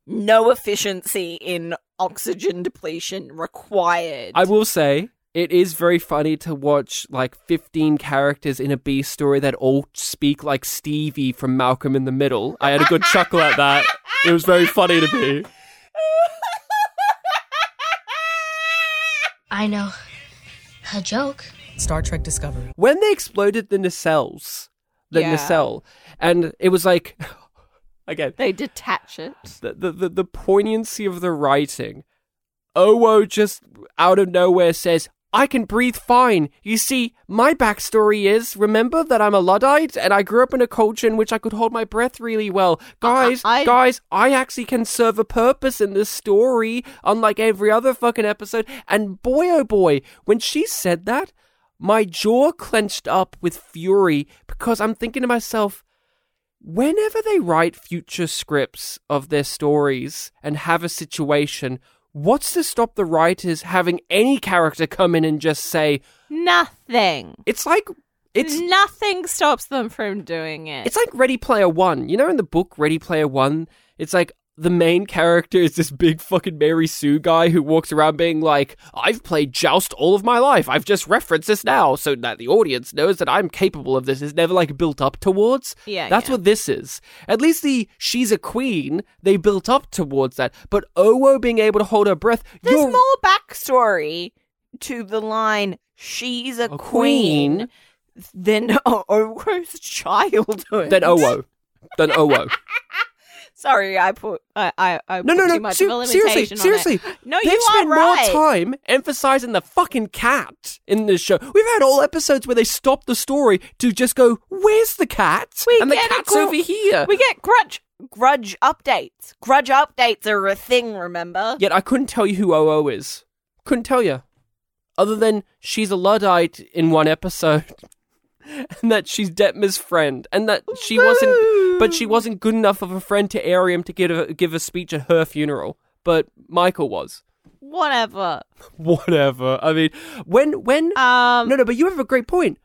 no efficiency in oxygen depletion required. I will say it is very funny to watch like 15 characters in a B story that all speak like Stevie from Malcolm in the Middle. I had a good chuckle at that. It was very funny to me. I know. A joke. Star Trek Discovery. When they exploded the nacelles, the Yeah. nacelle, and it was like, again, They detach it. the, the, the, the poignancy of the writing. Owo just out of nowhere says, I can breathe fine. You see, my backstory is remember that I'm a Luddite and I grew up in a culture in which I could hold my breath really well. Guys, I- guys, I actually can serve a purpose in this story, unlike every other fucking episode. And boy, oh boy, when she said that, my jaw clenched up with fury because I'm thinking to myself, whenever they write future scripts of their stories and have a situation, what's to stop the writers having any character come in and just say, Nothing. it's like, it's. Nothing stops them from doing it. It's like Ready Player One. You know, in the book Ready Player One, it's like the main character is this big fucking Mary Sue guy who walks around being like, I've played Joust all of my life. I've just referenced this now so that the audience knows that I'm capable of this. Is never like built up towards. Yeah, That's yeah. what this is. At least the she's a queen, they built up towards that. But Owo being able to hold her breath, There's you're more backstory to the line "She's a, a queen, queen than Owo's childhood." than Owo. Than Owo. Sorry, I put I I, I No, put no, too no. much ser- seriously, seriously. it. No, They've you are spent right. more time emphasizing the fucking cat in this show. We've had all episodes where they stop the story to just go, "Where's the cat?" We and the cat's gr- over here. We get grudge grudge updates. Grudge updates are a thing. Remember? Yet I couldn't tell you who Owo is. Couldn't tell you, other than she's a luddite in one episode, and that she's Detmer's friend, and that she wasn't, but she wasn't good enough of a friend to Airiam to give a, give a speech at her funeral. But Michael was. Whatever. Whatever. I mean, when when Um. no no, but you have a great point.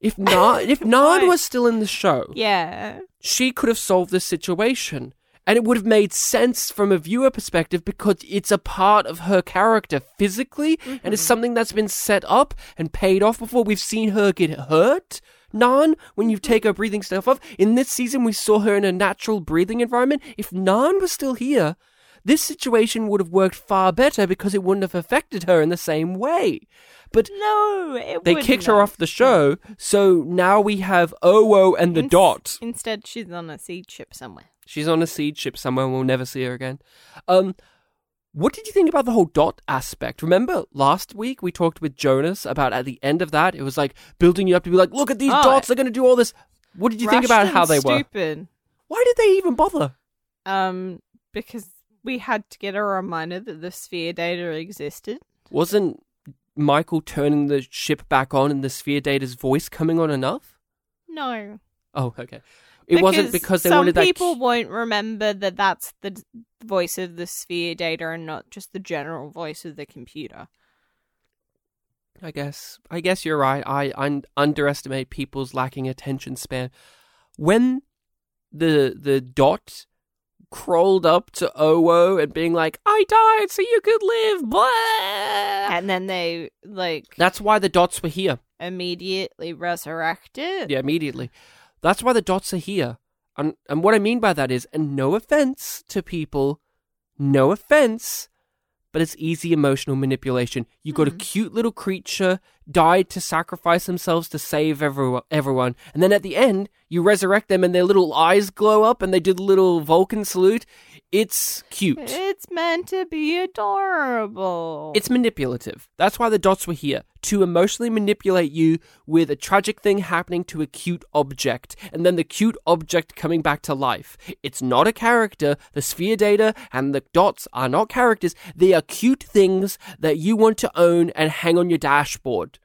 If Nhan if point. was still in the show, Yeah. she could have solved this situation. And it would have made sense from a viewer perspective because it's a part of her character physically and it's mm-hmm. something that's been set up and paid off before. We've seen her get hurt. Nhan, when you take her breathing stuff off. In this season, we saw her in a natural breathing environment. If Nhan was still here, this situation would have worked far better because it wouldn't have affected her in the same way. But No, it they kicked her off the show, so now we have Owo and the Ins- Dot. Instead, she's on a seed ship somewhere. She's on a seed ship somewhere and we'll never see her again. Um, what did you think about the whole dot aspect? Remember last week we talked with Jonas about at the end of that, it was like building you up to be like, look at these Oh, dots, they're going to do all this. What did you think about how they were? Stupid. Why did they even bother? Um, because we had to get a reminder that the sphere data existed. Wasn't Michael turning the ship back on and the sphere data's voice coming on enough? No, Oh, okay. It wasn't because they some wanted that. people won't remember that that's the d- voice of the sphere data and not just the general voice of the computer. I guess I guess you're right. I un- underestimate people's lacking attention span. When the the dot crawled up to Owo and being like, "I died so you could live," blah. And then they like That's why the dots were here. immediately resurrected. Yeah, immediately. That's why the dots are here. And and what I mean by that is, and no offense to people, no offense, but it's easy emotional manipulation. You got a mm-hmm. cute little creature died to sacrifice themselves to save everyone, everyone, and then at the end you resurrect them and their little eyes glow up and they do the little Vulcan salute. It's cute. It's meant to be adorable. It's manipulative. That's why the dots were here to emotionally manipulate you with a tragic thing happening to a cute object and then the cute object coming back to life. It's not a character. The sphere data and the dots are not characters. They are cute things that you want to own and hang on your dashboard.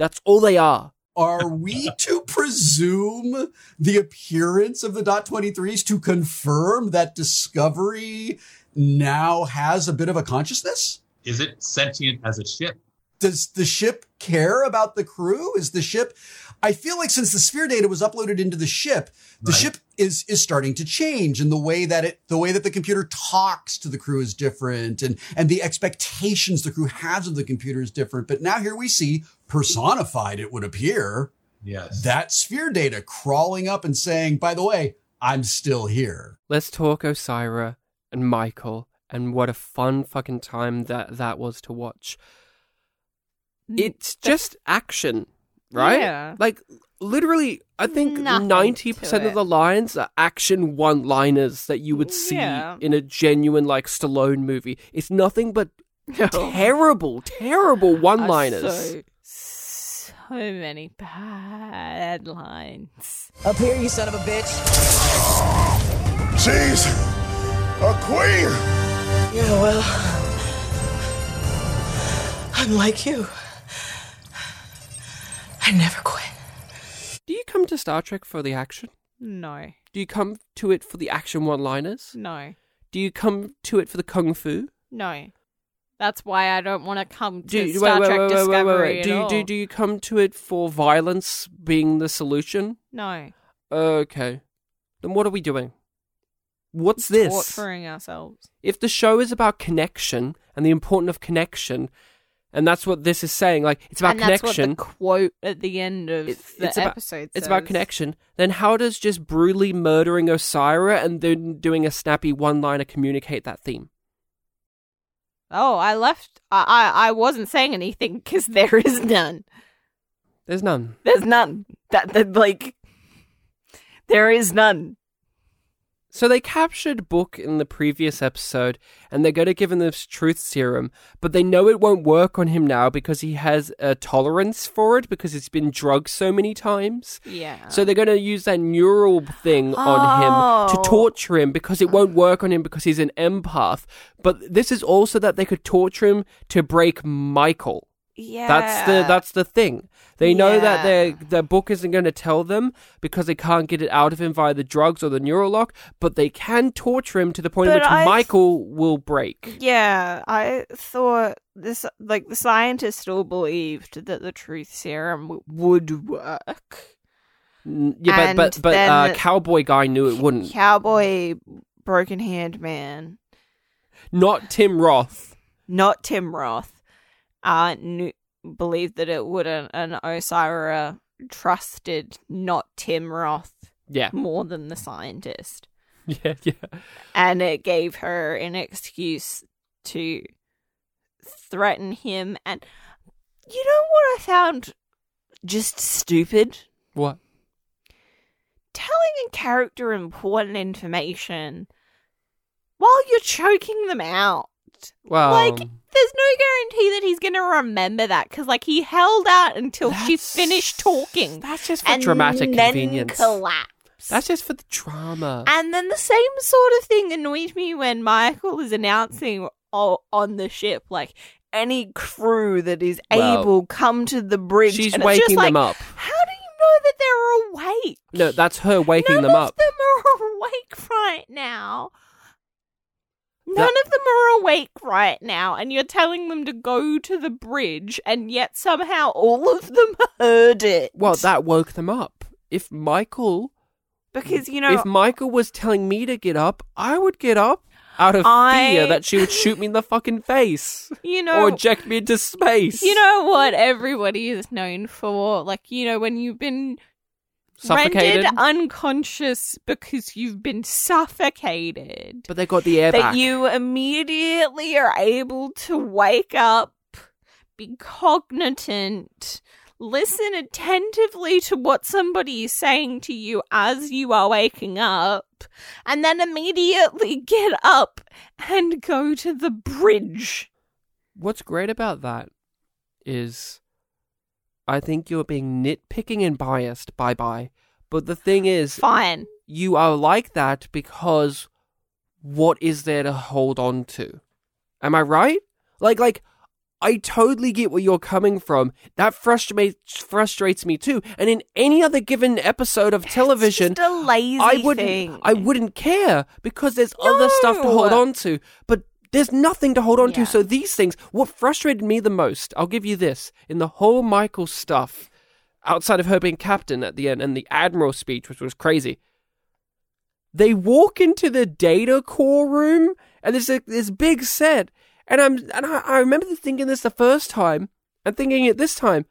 That's all they are. Are we to presume the appearance of the dot 23s to confirm that Discovery now has a bit of a consciousness? Is it sentient as a ship? Does the ship care about the crew? Is the ship I feel like since the sphere data was uploaded into the ship, the Right. ship is is starting to change and the way that it the way that the computer talks to the crew is different and and the expectations the crew has of the computer is different. But now here we see personified it would appear Yes. that sphere data crawling up and saying, by the way, I'm still here. Let's talk Osira and Michael and what a fun fucking time that that was to watch. It's just action, right? Yeah. Like literally, I think ninety percent of the lines are action one-liners that you would see Yeah. in a genuine like Stallone movie. It's nothing but terrible, terrible one-liners. So, so many bad lines. Up here, you son of a bitch. She's a queen. Yeah, well, unlike you, I never quit. Do you come to Star Trek for the action? No, Do you come to it for the action one-liners? no, Do you come to it for the kung fu? no. That's why I don't want to come to Do Star wait, Trek wait, wait, Discovery Do you, all. do do you come to it for violence being the solution? No, Okay. Then what are we doing? What's this? torturing ourselves. If the show is about connection and the importance of connection, and that's what this is saying, like it's about and connection. the quote at the end of it- the it's about, episode It's about connection. Then how does just brutally murdering Osira and then doing a snappy one-liner communicate that theme? Oh, I left. I I, I wasn't saying anything because there is none. There's none. There's none. That, that like there is none. So they captured Book in the previous episode, and they're going to give him this truth serum, but they know it won't work on him now because he has a tolerance for it because it's been drugged so many times. Yeah. So they're going to use that neural thing on him Oh. to torture him because it won't work on him because he's an empath. But this is also that they could torture him to break Michael. Yeah. That's the that's the thing. They know that their their book isn't going to tell them because they can't get it out of him via the drugs or the neural lock, but they can torture him to the point in which I- Michael will break. Yeah, I thought this like the scientists still believed that the truth serum w- would work. Yeah, but And but but then uh, cowboy guy knew it wouldn't. Cowboy broken hand man, Not Tim Roth. not Tim Roth, uh knew, believed that it would an, an Osira trusted not Tim Roth Yeah, more than the scientist. yeah, yeah. and it gave her an excuse to threaten him and you know what i found just stupid What? telling a character important information while you're choking them out Well, like um, there's no guarantee that he's gonna remember that because like he held out until she finished talking that's just for and dramatic then convenience. collapsed That's just for the drama. And then the same sort of thing annoyed me when Michael is announcing o- on the ship, like any crew that is Well, able come to the bridge. she's and waking just like, them up. How do you know that they're awake? No, that's her waking None them of up. them are awake right now. None of them are awake right now, and you're telling them to go to the bridge, and yet somehow all of them heard it. Well, that woke them up. If Michael because you know if Michael was telling me to get up, I would get up out of I- fear that she would shoot me in the fucking face you know or eject me into space. You know what everybody is known for? Like, you know, when you've been Suffocated? rendered unconscious because you've been suffocated. But they got the air that back. you immediately are able to wake up, be cognizant, listen attentively to what somebody is saying to you as you are waking up, and then immediately get up and go to the bridge. What's great about that is I think you're being nitpicking and biased. Bye bye. But the thing is, Fine. you are like that because what is there to hold on to? Am I right? Like, like, I totally get where you're coming from. That frustrates frustrates me too. And in any other given episode of television, just a lazy I wouldn't, thing. I wouldn't care because there's other stuff to hold on to. But there's nothing to hold on to. So these things, what frustrated me the most, I'll give you this: in the whole Michael stuff, outside of her being captain at the end and the admiral speech, which was crazy. They walk into the data core room and there's a this big set, and I'm and I, I remember thinking this the first time and thinking it this time.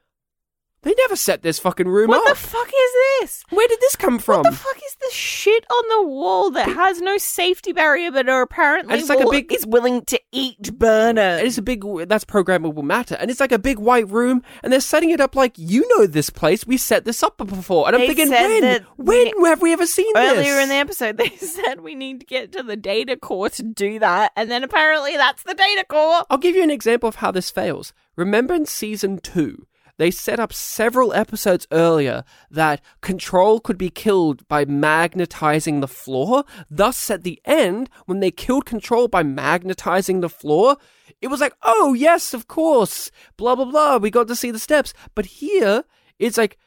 They never set this fucking room What up. What the fuck is this? Where did this come from? What the fuck is this shit on the wall that has no safety barrier, but are apparently And it's like a big- is willing to eat burner. And it's a big, that's programmable matter. And it's like a big white room, and they're setting it up like, you know this place. We set this up before. And I'm They thinking, when? When have we ever seen this? Earlier in the episode, they said we need to get to the data core to do that, and then apparently that's the data core. I'll give you an example of how this fails. Remember in season two, they set up several episodes earlier that Control could be killed by magnetizing the floor. Thus, at the end, when they killed Control by magnetizing the floor, it was like, oh, yes, of course, blah, blah, blah. We got to see the steps. But here, it's like,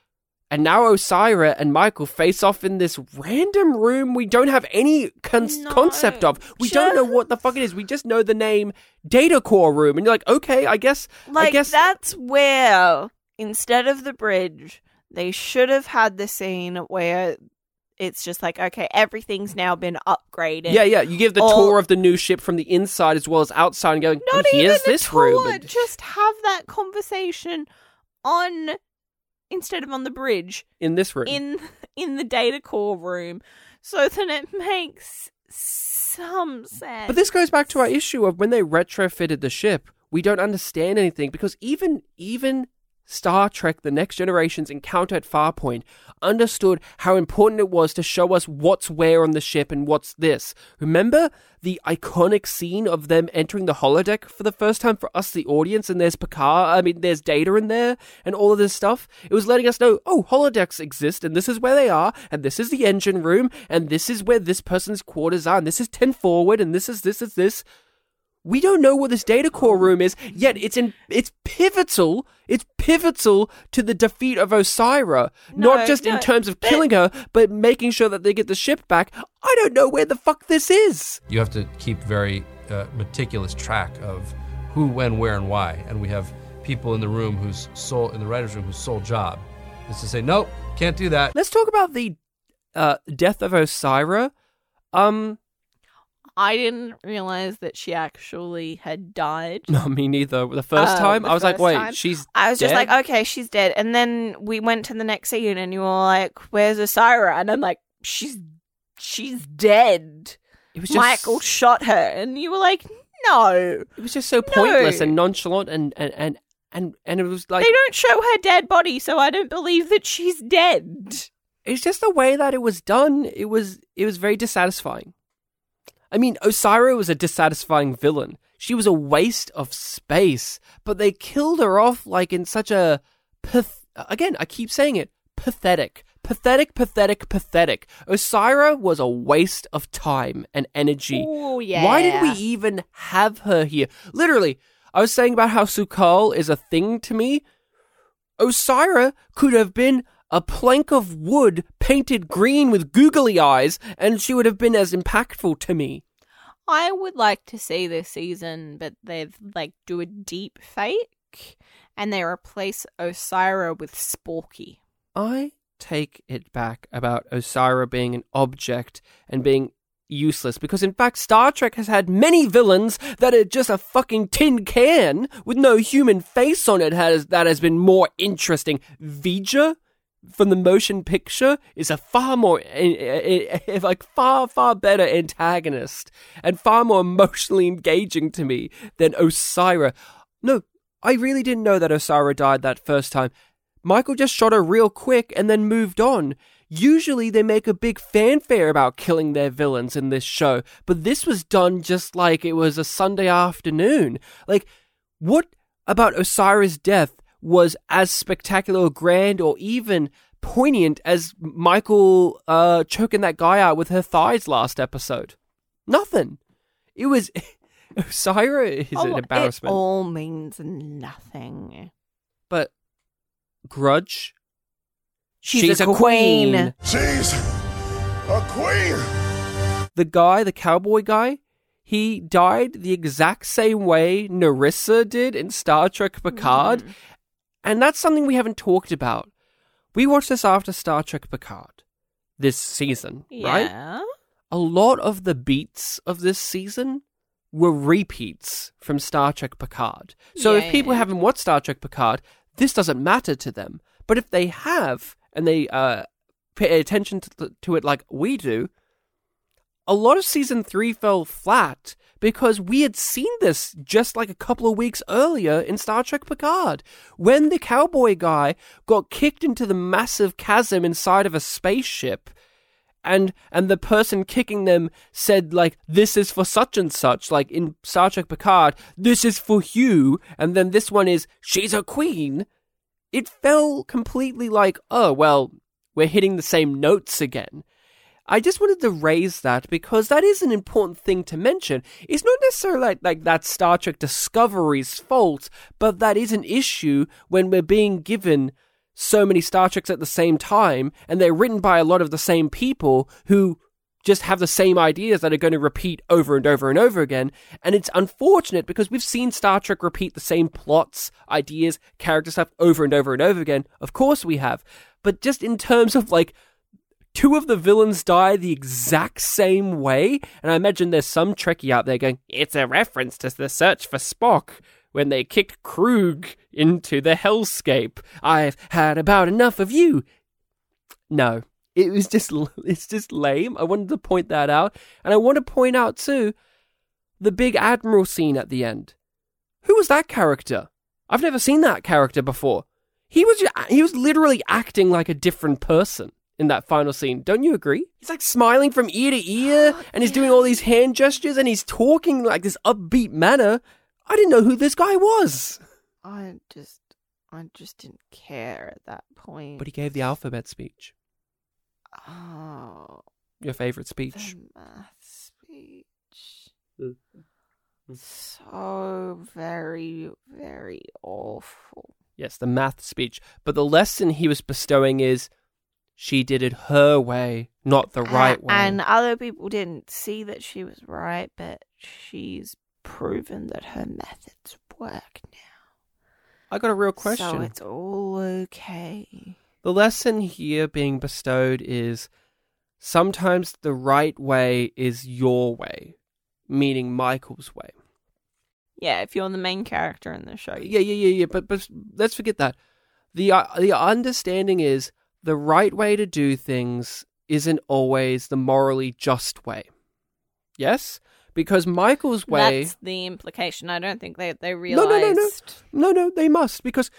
and now Osira and Michael face off in this random room we don't have any con- concept of. We don't know what the fuck it is. We just know the name Data Core Room. And you're like, okay, I guess. Like I guess that's where instead of the bridge, they should have had the scene where it's just like, okay, everything's now been upgraded. Yeah, yeah. You give the Or- tour of the new ship from the inside as well as outside and going, Not and even here's the this tour, room. And- Just have that conversation on instead of on the bridge in this room. in in the data core room, so that it makes some sense. But this goes back to our issue of when they retrofitted the ship, we don't understand anything because even even Star Trek The Next Generation's encounter at Farpoint understood how important it was to show us what's where on the ship and what's this. Remember the iconic scene of them entering the holodeck for the first time for us, the audience, and there's Picard, I mean, there's Data in there and all of this stuff? It was letting us know, oh, holodecks exist and this is where they are, and this is the engine room, and this is where this person's quarters are, and this is 10 forward, and this is this is this. We don't know what this data core room is, yet it's in it's pivotal. It's pivotal to the defeat of Osira. No, not just in terms of killing her, but making sure that they get the ship back. I don't know where the fuck this is. You have to keep very uh, meticulous track of who, when, where, and why. And we have people in the room whose sole in the writers' room whose sole job is to say, nope, can't do that. Let's talk about the uh, death of Osira. Um, I didn't realize that she actually had died. no, me neither. The first Oh, time, the I was like, wait, time? she's. I was just like, okay, she's dead. And then we went to the next scene, and you were like, "Where's Osira?" And I'm like, "She's she's dead." It was just- Michael shot her, and you were like, "No." It was just so pointless and nonchalant, and and and and, and it was like they don't show her dead body, so I don't believe that she's dead. it's just the way that it was done. It was it was very dissatisfying. I mean, Osira was a dissatisfying villain. She was a waste of space, but they killed her off like in such a path- again, I keep saying it, pathetic. Pathetic, pathetic, pathetic. Osira was a waste of time and energy. Ooh, Why did we even have her here? Literally, I was saying about how Sukal is a thing to me. Osira could have been a plank of wood painted green with googly eyes, and she would have been as impactful to me. I would like to see this season, but they've like do a deep fake, and they replace Osira with Sporky. I take it back about Osira being an object and being useless because in fact Star Trek has had many villains that are just a fucking tin can with no human face on it has that has been more interesting. V'Ger from the motion picture is a far more eh, eh, eh, like far far better antagonist and far more emotionally engaging to me than Osira. No, I really didn't know that Osira died that first time. Michael just shot her real quick and then moved on. Usually they make a big fanfare about killing their villains in this show, but this was done just like it was a Sunday afternoon. Like, what about Osira's death was as spectacular or grand or even poignant as Michael uh, choking that guy out with her thighs last episode? Nothing. It was. Osira's is an Oh, embarrassment. It all means nothing. But Grudge. She's a queen. She's a queen. The guy, the cowboy guy, he died the exact same way Narissa did in Star Trek Picard. And that's something we haven't talked about. We watched this after Star Trek Picard this season, right? Yeah. A lot of the beats of this season were repeats from Star Trek Picard. So Yeah, if people yeah. haven't watched Star Trek Picard, this doesn't matter to them. But if they have, and they uh, pay attention to, to it like we do, a lot of season three fell flat because we had seen this just like a couple of weeks earlier in Star Trek Picard when the cowboy guy got kicked into the massive chasm inside of a spaceship and and the person kicking them said like this is for such and such like in Star Trek Picard this is for Hugh and then this one is she's a queen. It fell completely like oh well we're hitting the same notes again I just wanted to raise that because that is an important thing to mention. It's not necessarily like, like that Star Trek Discovery's fault, but that is an issue when we're being given so many Star Treks at the same time, and they're written by a lot of the same people who just have the same ideas that are going to repeat over and over and over again. And it's unfortunate because we've seen Star Trek repeat the same plots, ideas, character stuff over and over and over again. Of course we have. But just in terms of like two of the villains die the exact same way. And I imagine there's some Trekkie out there going, it's a reference to the search for Spock when they kicked Kruge into the hellscape. I've had about enough of you. No, it was just, it's just lame. I wanted to point that out. And I want to point out too, the big Admiral scene at the end. Who was that character? I've never seen that character before. He was, he was literally acting like a different person in that final scene. Don't you agree? He's like smiling from ear to ear and he's doing all these hand gestures and he's talking like this upbeat manner. I didn't know who this guy was. I just, I just didn't care at that point. But he gave the alphabet speech. Oh, Your favorite speech. the math speech. Mm. So very, very awful. Yes, the math speech. But the lesson he was bestowing is she did it her way, not the right A- way. And other people didn't see that she was right, but she's proven that her methods work now. I got a real question. So it's all okay. The lesson here being bestowed is sometimes the right way is your way, meaning Michael's way. Yeah, if you're the main character in the show. Yeah, yeah, yeah, yeah. But but let's forget that. the uh, The understanding is the right way to do things isn't always the morally just way. Yes, because Michael's way. That's the implication. I don't think they they realized no, no, no, no, no, no. They must because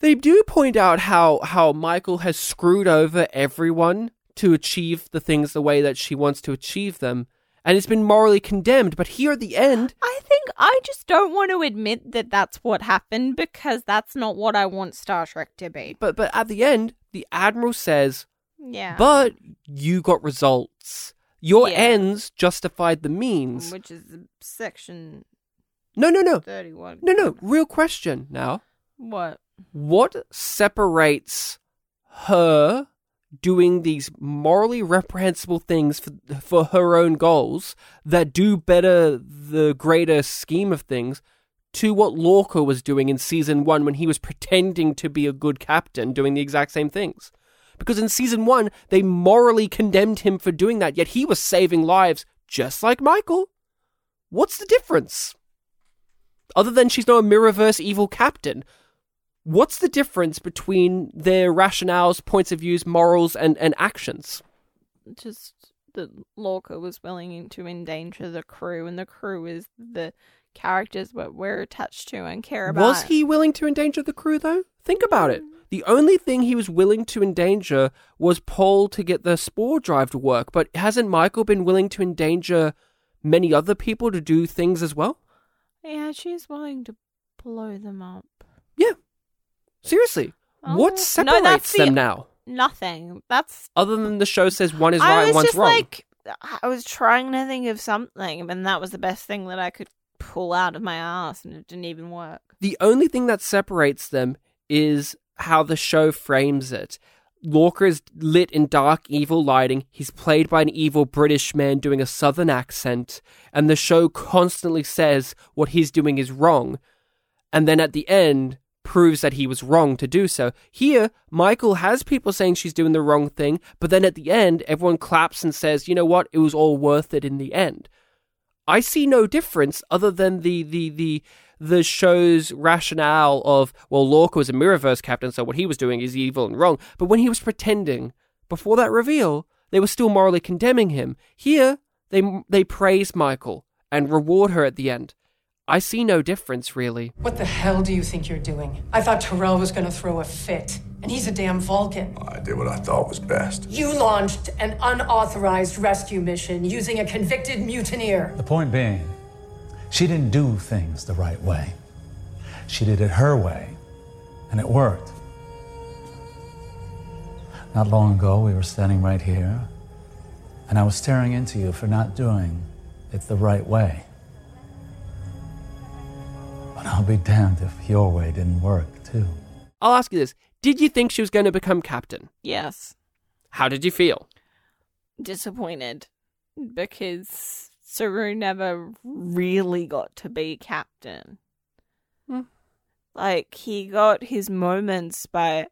they do point out how how Michael has screwed over everyone to achieve the things the way that she wants to achieve them, and it's been morally condemned. But here at the end, I think I just don't want to admit that that's what happened because that's not what I want Star Trek to be. but but at the end, the admiral says, Yeah. "But you got results. Your Yeah. ends justified the means." which is section No, no, no, 31. no, no. Real question now. What? What separates her doing these morally reprehensible things for, for her own goals that do better the greater scheme of things to what Lorca was doing in season one when he was pretending to be a good captain doing the exact same things? Because in season one, they morally condemned him for doing that, yet he was saving lives just like Michael. What's the difference? Other than she's not a Mirrorverse evil captain, what's the difference between their rationales, points of views, morals, and, and actions? Just that Lorca was willing to endanger the crew, and the crew is the characters that we're attached to and care about. Was he willing to endanger the crew, though? Think about it. The only thing he was willing to endanger was Paul to get the spore drive to work, but hasn't Michael been willing to endanger many other people to do things as well? Yeah, she's willing to blow them up. Yeah. Seriously. Oh, what no, separates the- them now? Nothing. That's Other than the show says one is I right, one's just wrong. like, I was trying to think of something, and that was the best thing that I could pull out of my ass, and it didn't even work. The only thing that separates them is how the show frames it. Lorca is lit in dark, evil lighting. He's played by an evil British man doing a southern accent, and the show constantly says what he's doing is wrong. And then at the end, proves that he was wrong to do so. Here, Michael has people saying she's doing the wrong thing, but then at the end, everyone claps and says, you know what, it was all worth it in the end. I see no difference other than the the the the show's rationale of, well, Lorca was a Mirrorverse captain, so what he was doing is evil and wrong. But when he was pretending, before that reveal, they were still morally condemning him. Here, they, they praise Michael and reward her at the end. I see no difference, really. What the hell do you think you're doing? I thought Terrell was gonna throw a fit, and he's a damn Vulcan. I did what I thought was best. You launched an unauthorized rescue mission using a convicted mutineer. The point being, she didn't do things the right way. She did it her way, and it worked. Not long ago, we were standing right here, and I was staring into you for not doing it the right way. But I'll be damned if your way didn't work, too. I'll ask you this Did you think she was going to become captain? Yes. How did you feel? Disappointed because Saru never really got to be captain. Hmm. Like, he got his moments, but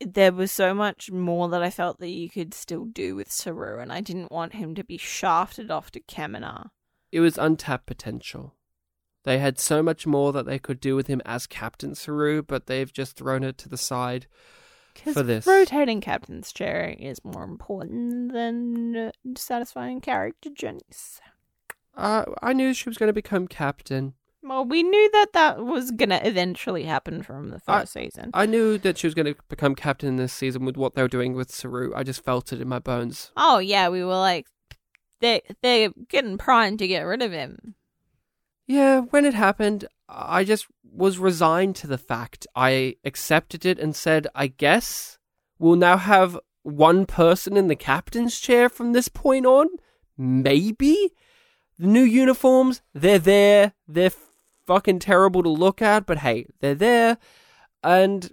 there was so much more that I felt that you could still do with Saru, and I didn't want him to be shafted off to Kaminar. It was untapped potential. They had so much more that they could do with him as Captain Saru, but they've just thrown it to the side for this. rotating captain's chair is more important than uh, satisfying character journeys. Uh, I knew she was going to become captain. Well, we knew that that was gonna eventually happen from the first season. I knew that she was going to become captain this season with what they were doing with Saru. I just felt it in my bones. oh yeah, we were like, they they're getting primed to get rid of him. Yeah, when it happened, I just was resigned to the fact. I accepted it and said, I guess we'll now have one person in the captain's chair from this point on. Maybe. The new uniforms, they're there. They're fucking terrible to look at, but hey, they're there. And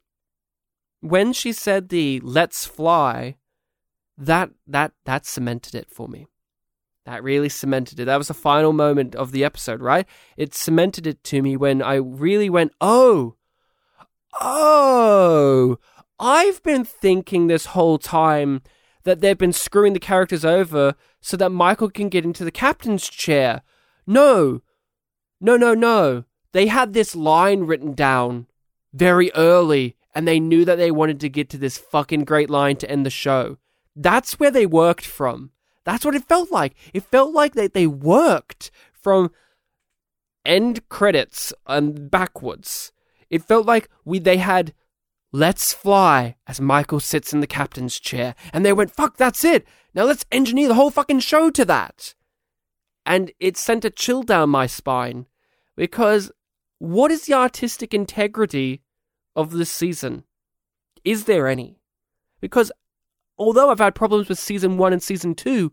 when she said the let's fly, that that that cemented it for me. That really cemented it. That was the final moment of the episode, right? It cemented it to me when I really went, oh, oh, I've been thinking this whole time that they've been screwing the characters over so that Michael can get into the captain's chair. No, no, no, no. They had this line written down very early and they knew that they wanted to get to this fucking great line to end the show. That's where they worked from. That's what it felt like. It felt like they, they worked from end credits and backwards. It felt like we they had Let's Fly as Michael sits in the captain's chair, and they went, fuck, that's it. Now let's engineer the whole fucking show to that. And it sent a chill down my spine because what is the artistic integrity of this season? Is there any? Because although I've had problems with season one and season two,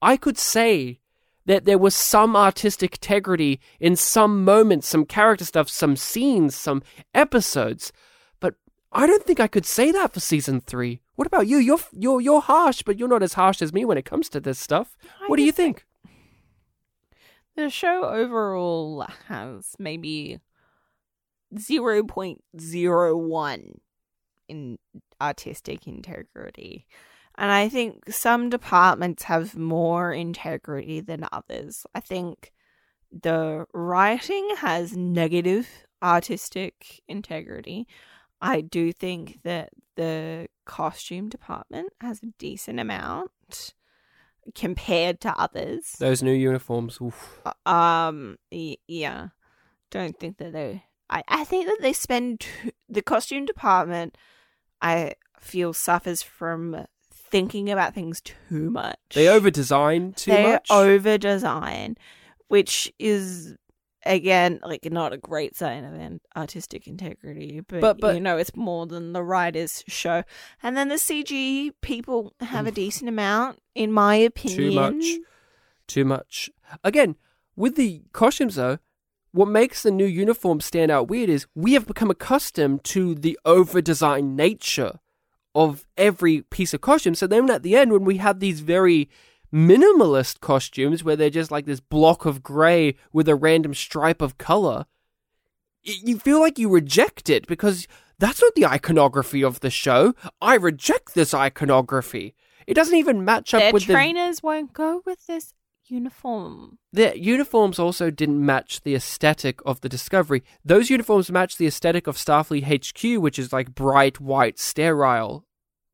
I could say that there was some artistic integrity in some moments, some character stuff, some scenes, some episodes. But I don't think I could say that for season three. What about you? You're you're you're harsh, but you're not as harsh as me when it comes to this stuff. what do you think? The show overall has maybe 0.01 in artistic integrity. And I think some departments have more integrity than others. I think the writing has negative artistic integrity. I do think that the costume department has a decent amount compared to others. Those new uniforms. Oof. Um, yeah, don't think that they. I I think that they spend the costume department. I feel suffers from thinking about things too much. They over design too they much. over design, which is again like not a great sign of an artistic integrity. But, But- but- you know, it's more than the writers show. And then the CG people have a decent amount, in my opinion. Too much. Too much. Again, with the costumes though, what makes the new uniform stand out weird is we have become accustomed to the over designed nature of every piece of costume. So then at the end, when we have these very minimalist costumes where they're just like this block of grey with a random stripe of colour, you feel like you reject it because that's not the iconography of the show. I reject this iconography. It doesn't even match up Their with the trainers won't go with this uniform. The uniforms also didn't match the aesthetic of the Discovery. Those uniforms match the aesthetic of Starfleet HQ, which is like bright white, sterile,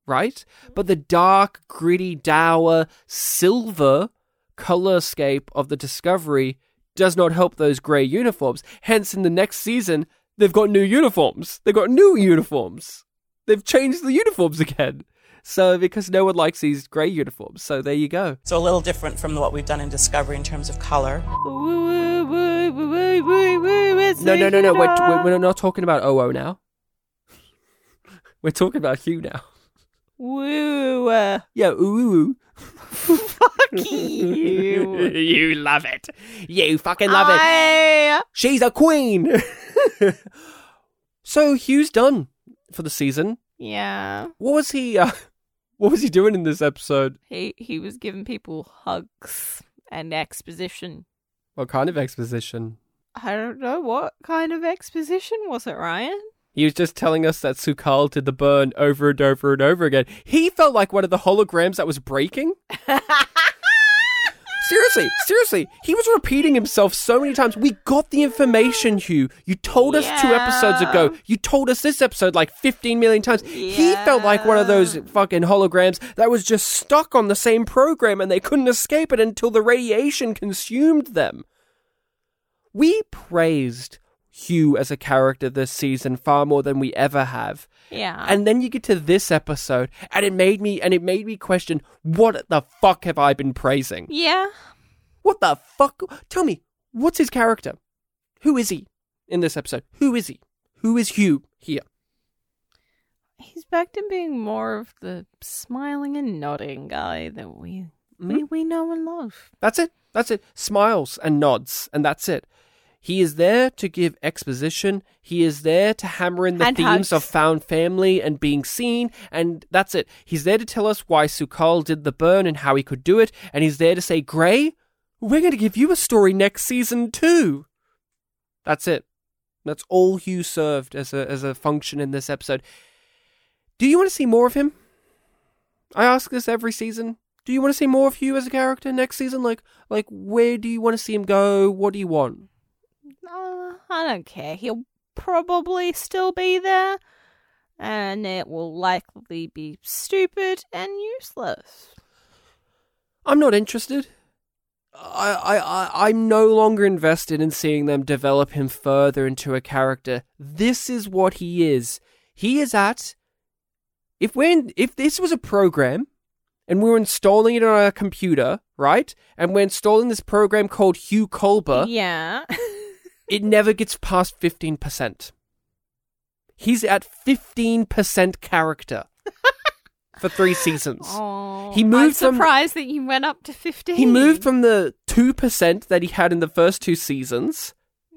right? Mm-hmm. But the dark, gritty, dour, silver colorscape of the Discovery does not help those grey uniforms. Hence, in the next season, they've got new uniforms. They've got new uniforms. They've changed the uniforms again. So, because no one likes these grey uniforms. So, there you go. So, a little different from what we've done in Discovery in terms of color. No, no, no, no. We're, we're, we're not talking about Owo now. We're talking about Hugh now. Woo. Uh, Yeah, ooh, ooh, ooh. fuck you. you love it. You fucking love it. She's a queen. so Hugh's done for the season. Yeah. What was he? Uh, what was he doing in this episode? He he was giving people hugs and exposition. What kind of exposition? I don't know what kind of exposition was it, Ryan? He was just telling us that Su'Kal did the burn over and over and over again. He felt like one of the holograms that was breaking. seriously, seriously. He was repeating himself so many times. We got the information, Hugh. You told us two episodes ago. You told us this episode like 15 million times. He felt like one of those fucking holograms that was just stuck on the same program and they couldn't escape it until the radiation consumed them. We praised Hugh as a character this season far more than we ever have. Yeah. And then you get to this episode and it made me and it made me question what the fuck have I been praising? Yeah. What the fuck? Tell me, what's his character? Who is he in this episode? Who is he? Who is Hugh here? He's back to being more of the smiling and nodding guy that we we, mm-hmm. we know and love. That's it. That's it. Smiles and nods, and that's it. He is there to give exposition. He is there to hammer in the And themes hugs. of found family and being seen, and that's it. He's there to tell us why Su'Kal did the burn and how he could do it, and he's there to say, Gray, we're going to give you a story next season too. That's it. That's all Hugh served as a as a function in this episode. Do you want to see more of him? I ask this every season. Do you want to see more of Hugh as a character next season? Like, like where do you want to see him go? What do you want? Uh, I don't care. He'll probably still be there, and it will likely be stupid and useless. I'm not interested. I, I, I, I'm no longer invested in seeing them develop him further into a character. This is what he is. He is at. If when if this was a program, and we were installing it on our computer, right? And we're installing this program called Hugh Culber. Yeah. it never gets past 15%. He's at 15% character for three seasons. Oh, he moved I'm from surprised that you went up to fifteen. he moved from the 2% that he had in the first two seasons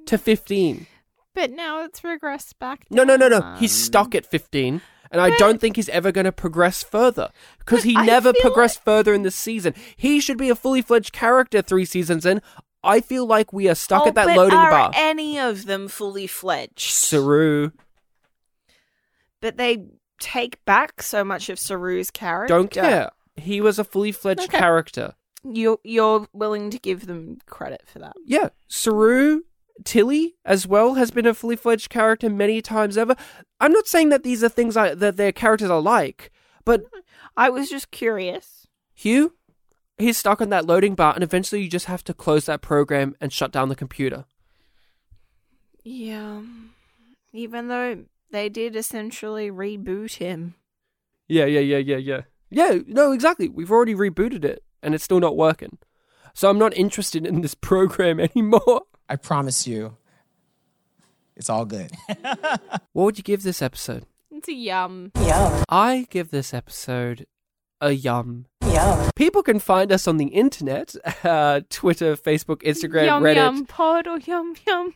to 15. but now it's regressed back. No, no, no, no. He's stuck at 15. And I don't think he's ever going to progress further because he never progressed further in this season. He should be a fully fledged character three seasons in. I feel like we are stuck Oh, at that loading are bar. any of them fully fledged? Saru, But they take back so much of Saru's character. don't care. He was a fully fledged Okay. character. You're you're willing to give them credit for that. Yeah, Saru Tilly as well has been a fully fledged character many times ever. I'm not saying that these are things I, that their characters are like, but I was just curious. Hugh, he's stuck on that loading bar, and eventually you just have to close that program and shut down the computer. Yeah. Even though they did essentially reboot him. Yeah, yeah, yeah, yeah, yeah. Yeah, no, exactly. We've already rebooted it, and it's still not working. So I'm not interested in this program anymore. I promise you, it's all good. What would you give this episode? It's a yum. Yum. I give this episode a yum. Yum. People can find us on the internet, uh, Twitter, Facebook, Instagram, yum Reddit, yum pod or yum yum.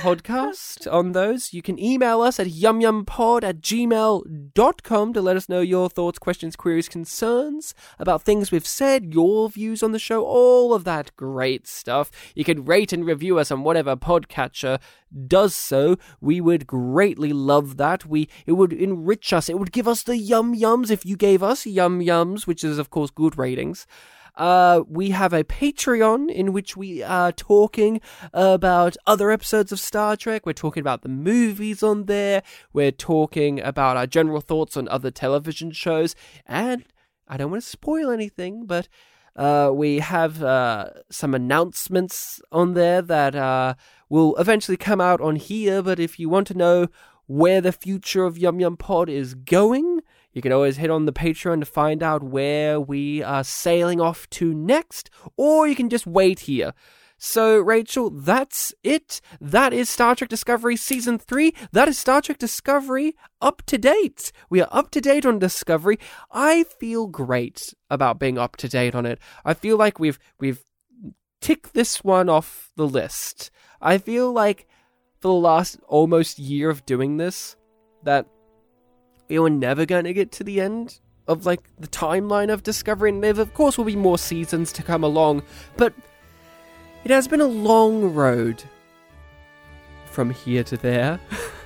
Podcast on those. You can email us at yumyumpod at gmail.com to let us know your thoughts, questions, queries, concerns about things we've said, your views on the show, all of that great stuff. You can rate and review us on whatever podcatcher does so. We would greatly love that. We it would enrich us. It would give us the yum yums if you gave us yum yums, which is of course good ratings. Uh, we have a Patreon in which we are talking about other episodes of Star Trek. We're talking about the movies on there. We're talking about our general thoughts on other television shows. And I don't want to spoil anything, but uh, we have uh, some announcements on there that uh, will eventually come out on here. But if you want to know where the future of Yum Yum Pod is going, you can always hit on the Patreon to find out where we are sailing off to next, or you can just wait here. So, Rachel, that's it. That is Star Trek Discovery Season 3. That is Star Trek Discovery up to date. We are up to date on Discovery. I feel great about being up to date on it. I feel like we've we've ticked this one off the list. I feel like for the last almost year of doing this, that we were never going to get to the end of like the timeline of Discovery, and there of course will be more seasons to come along, but it has been a long road from here to there.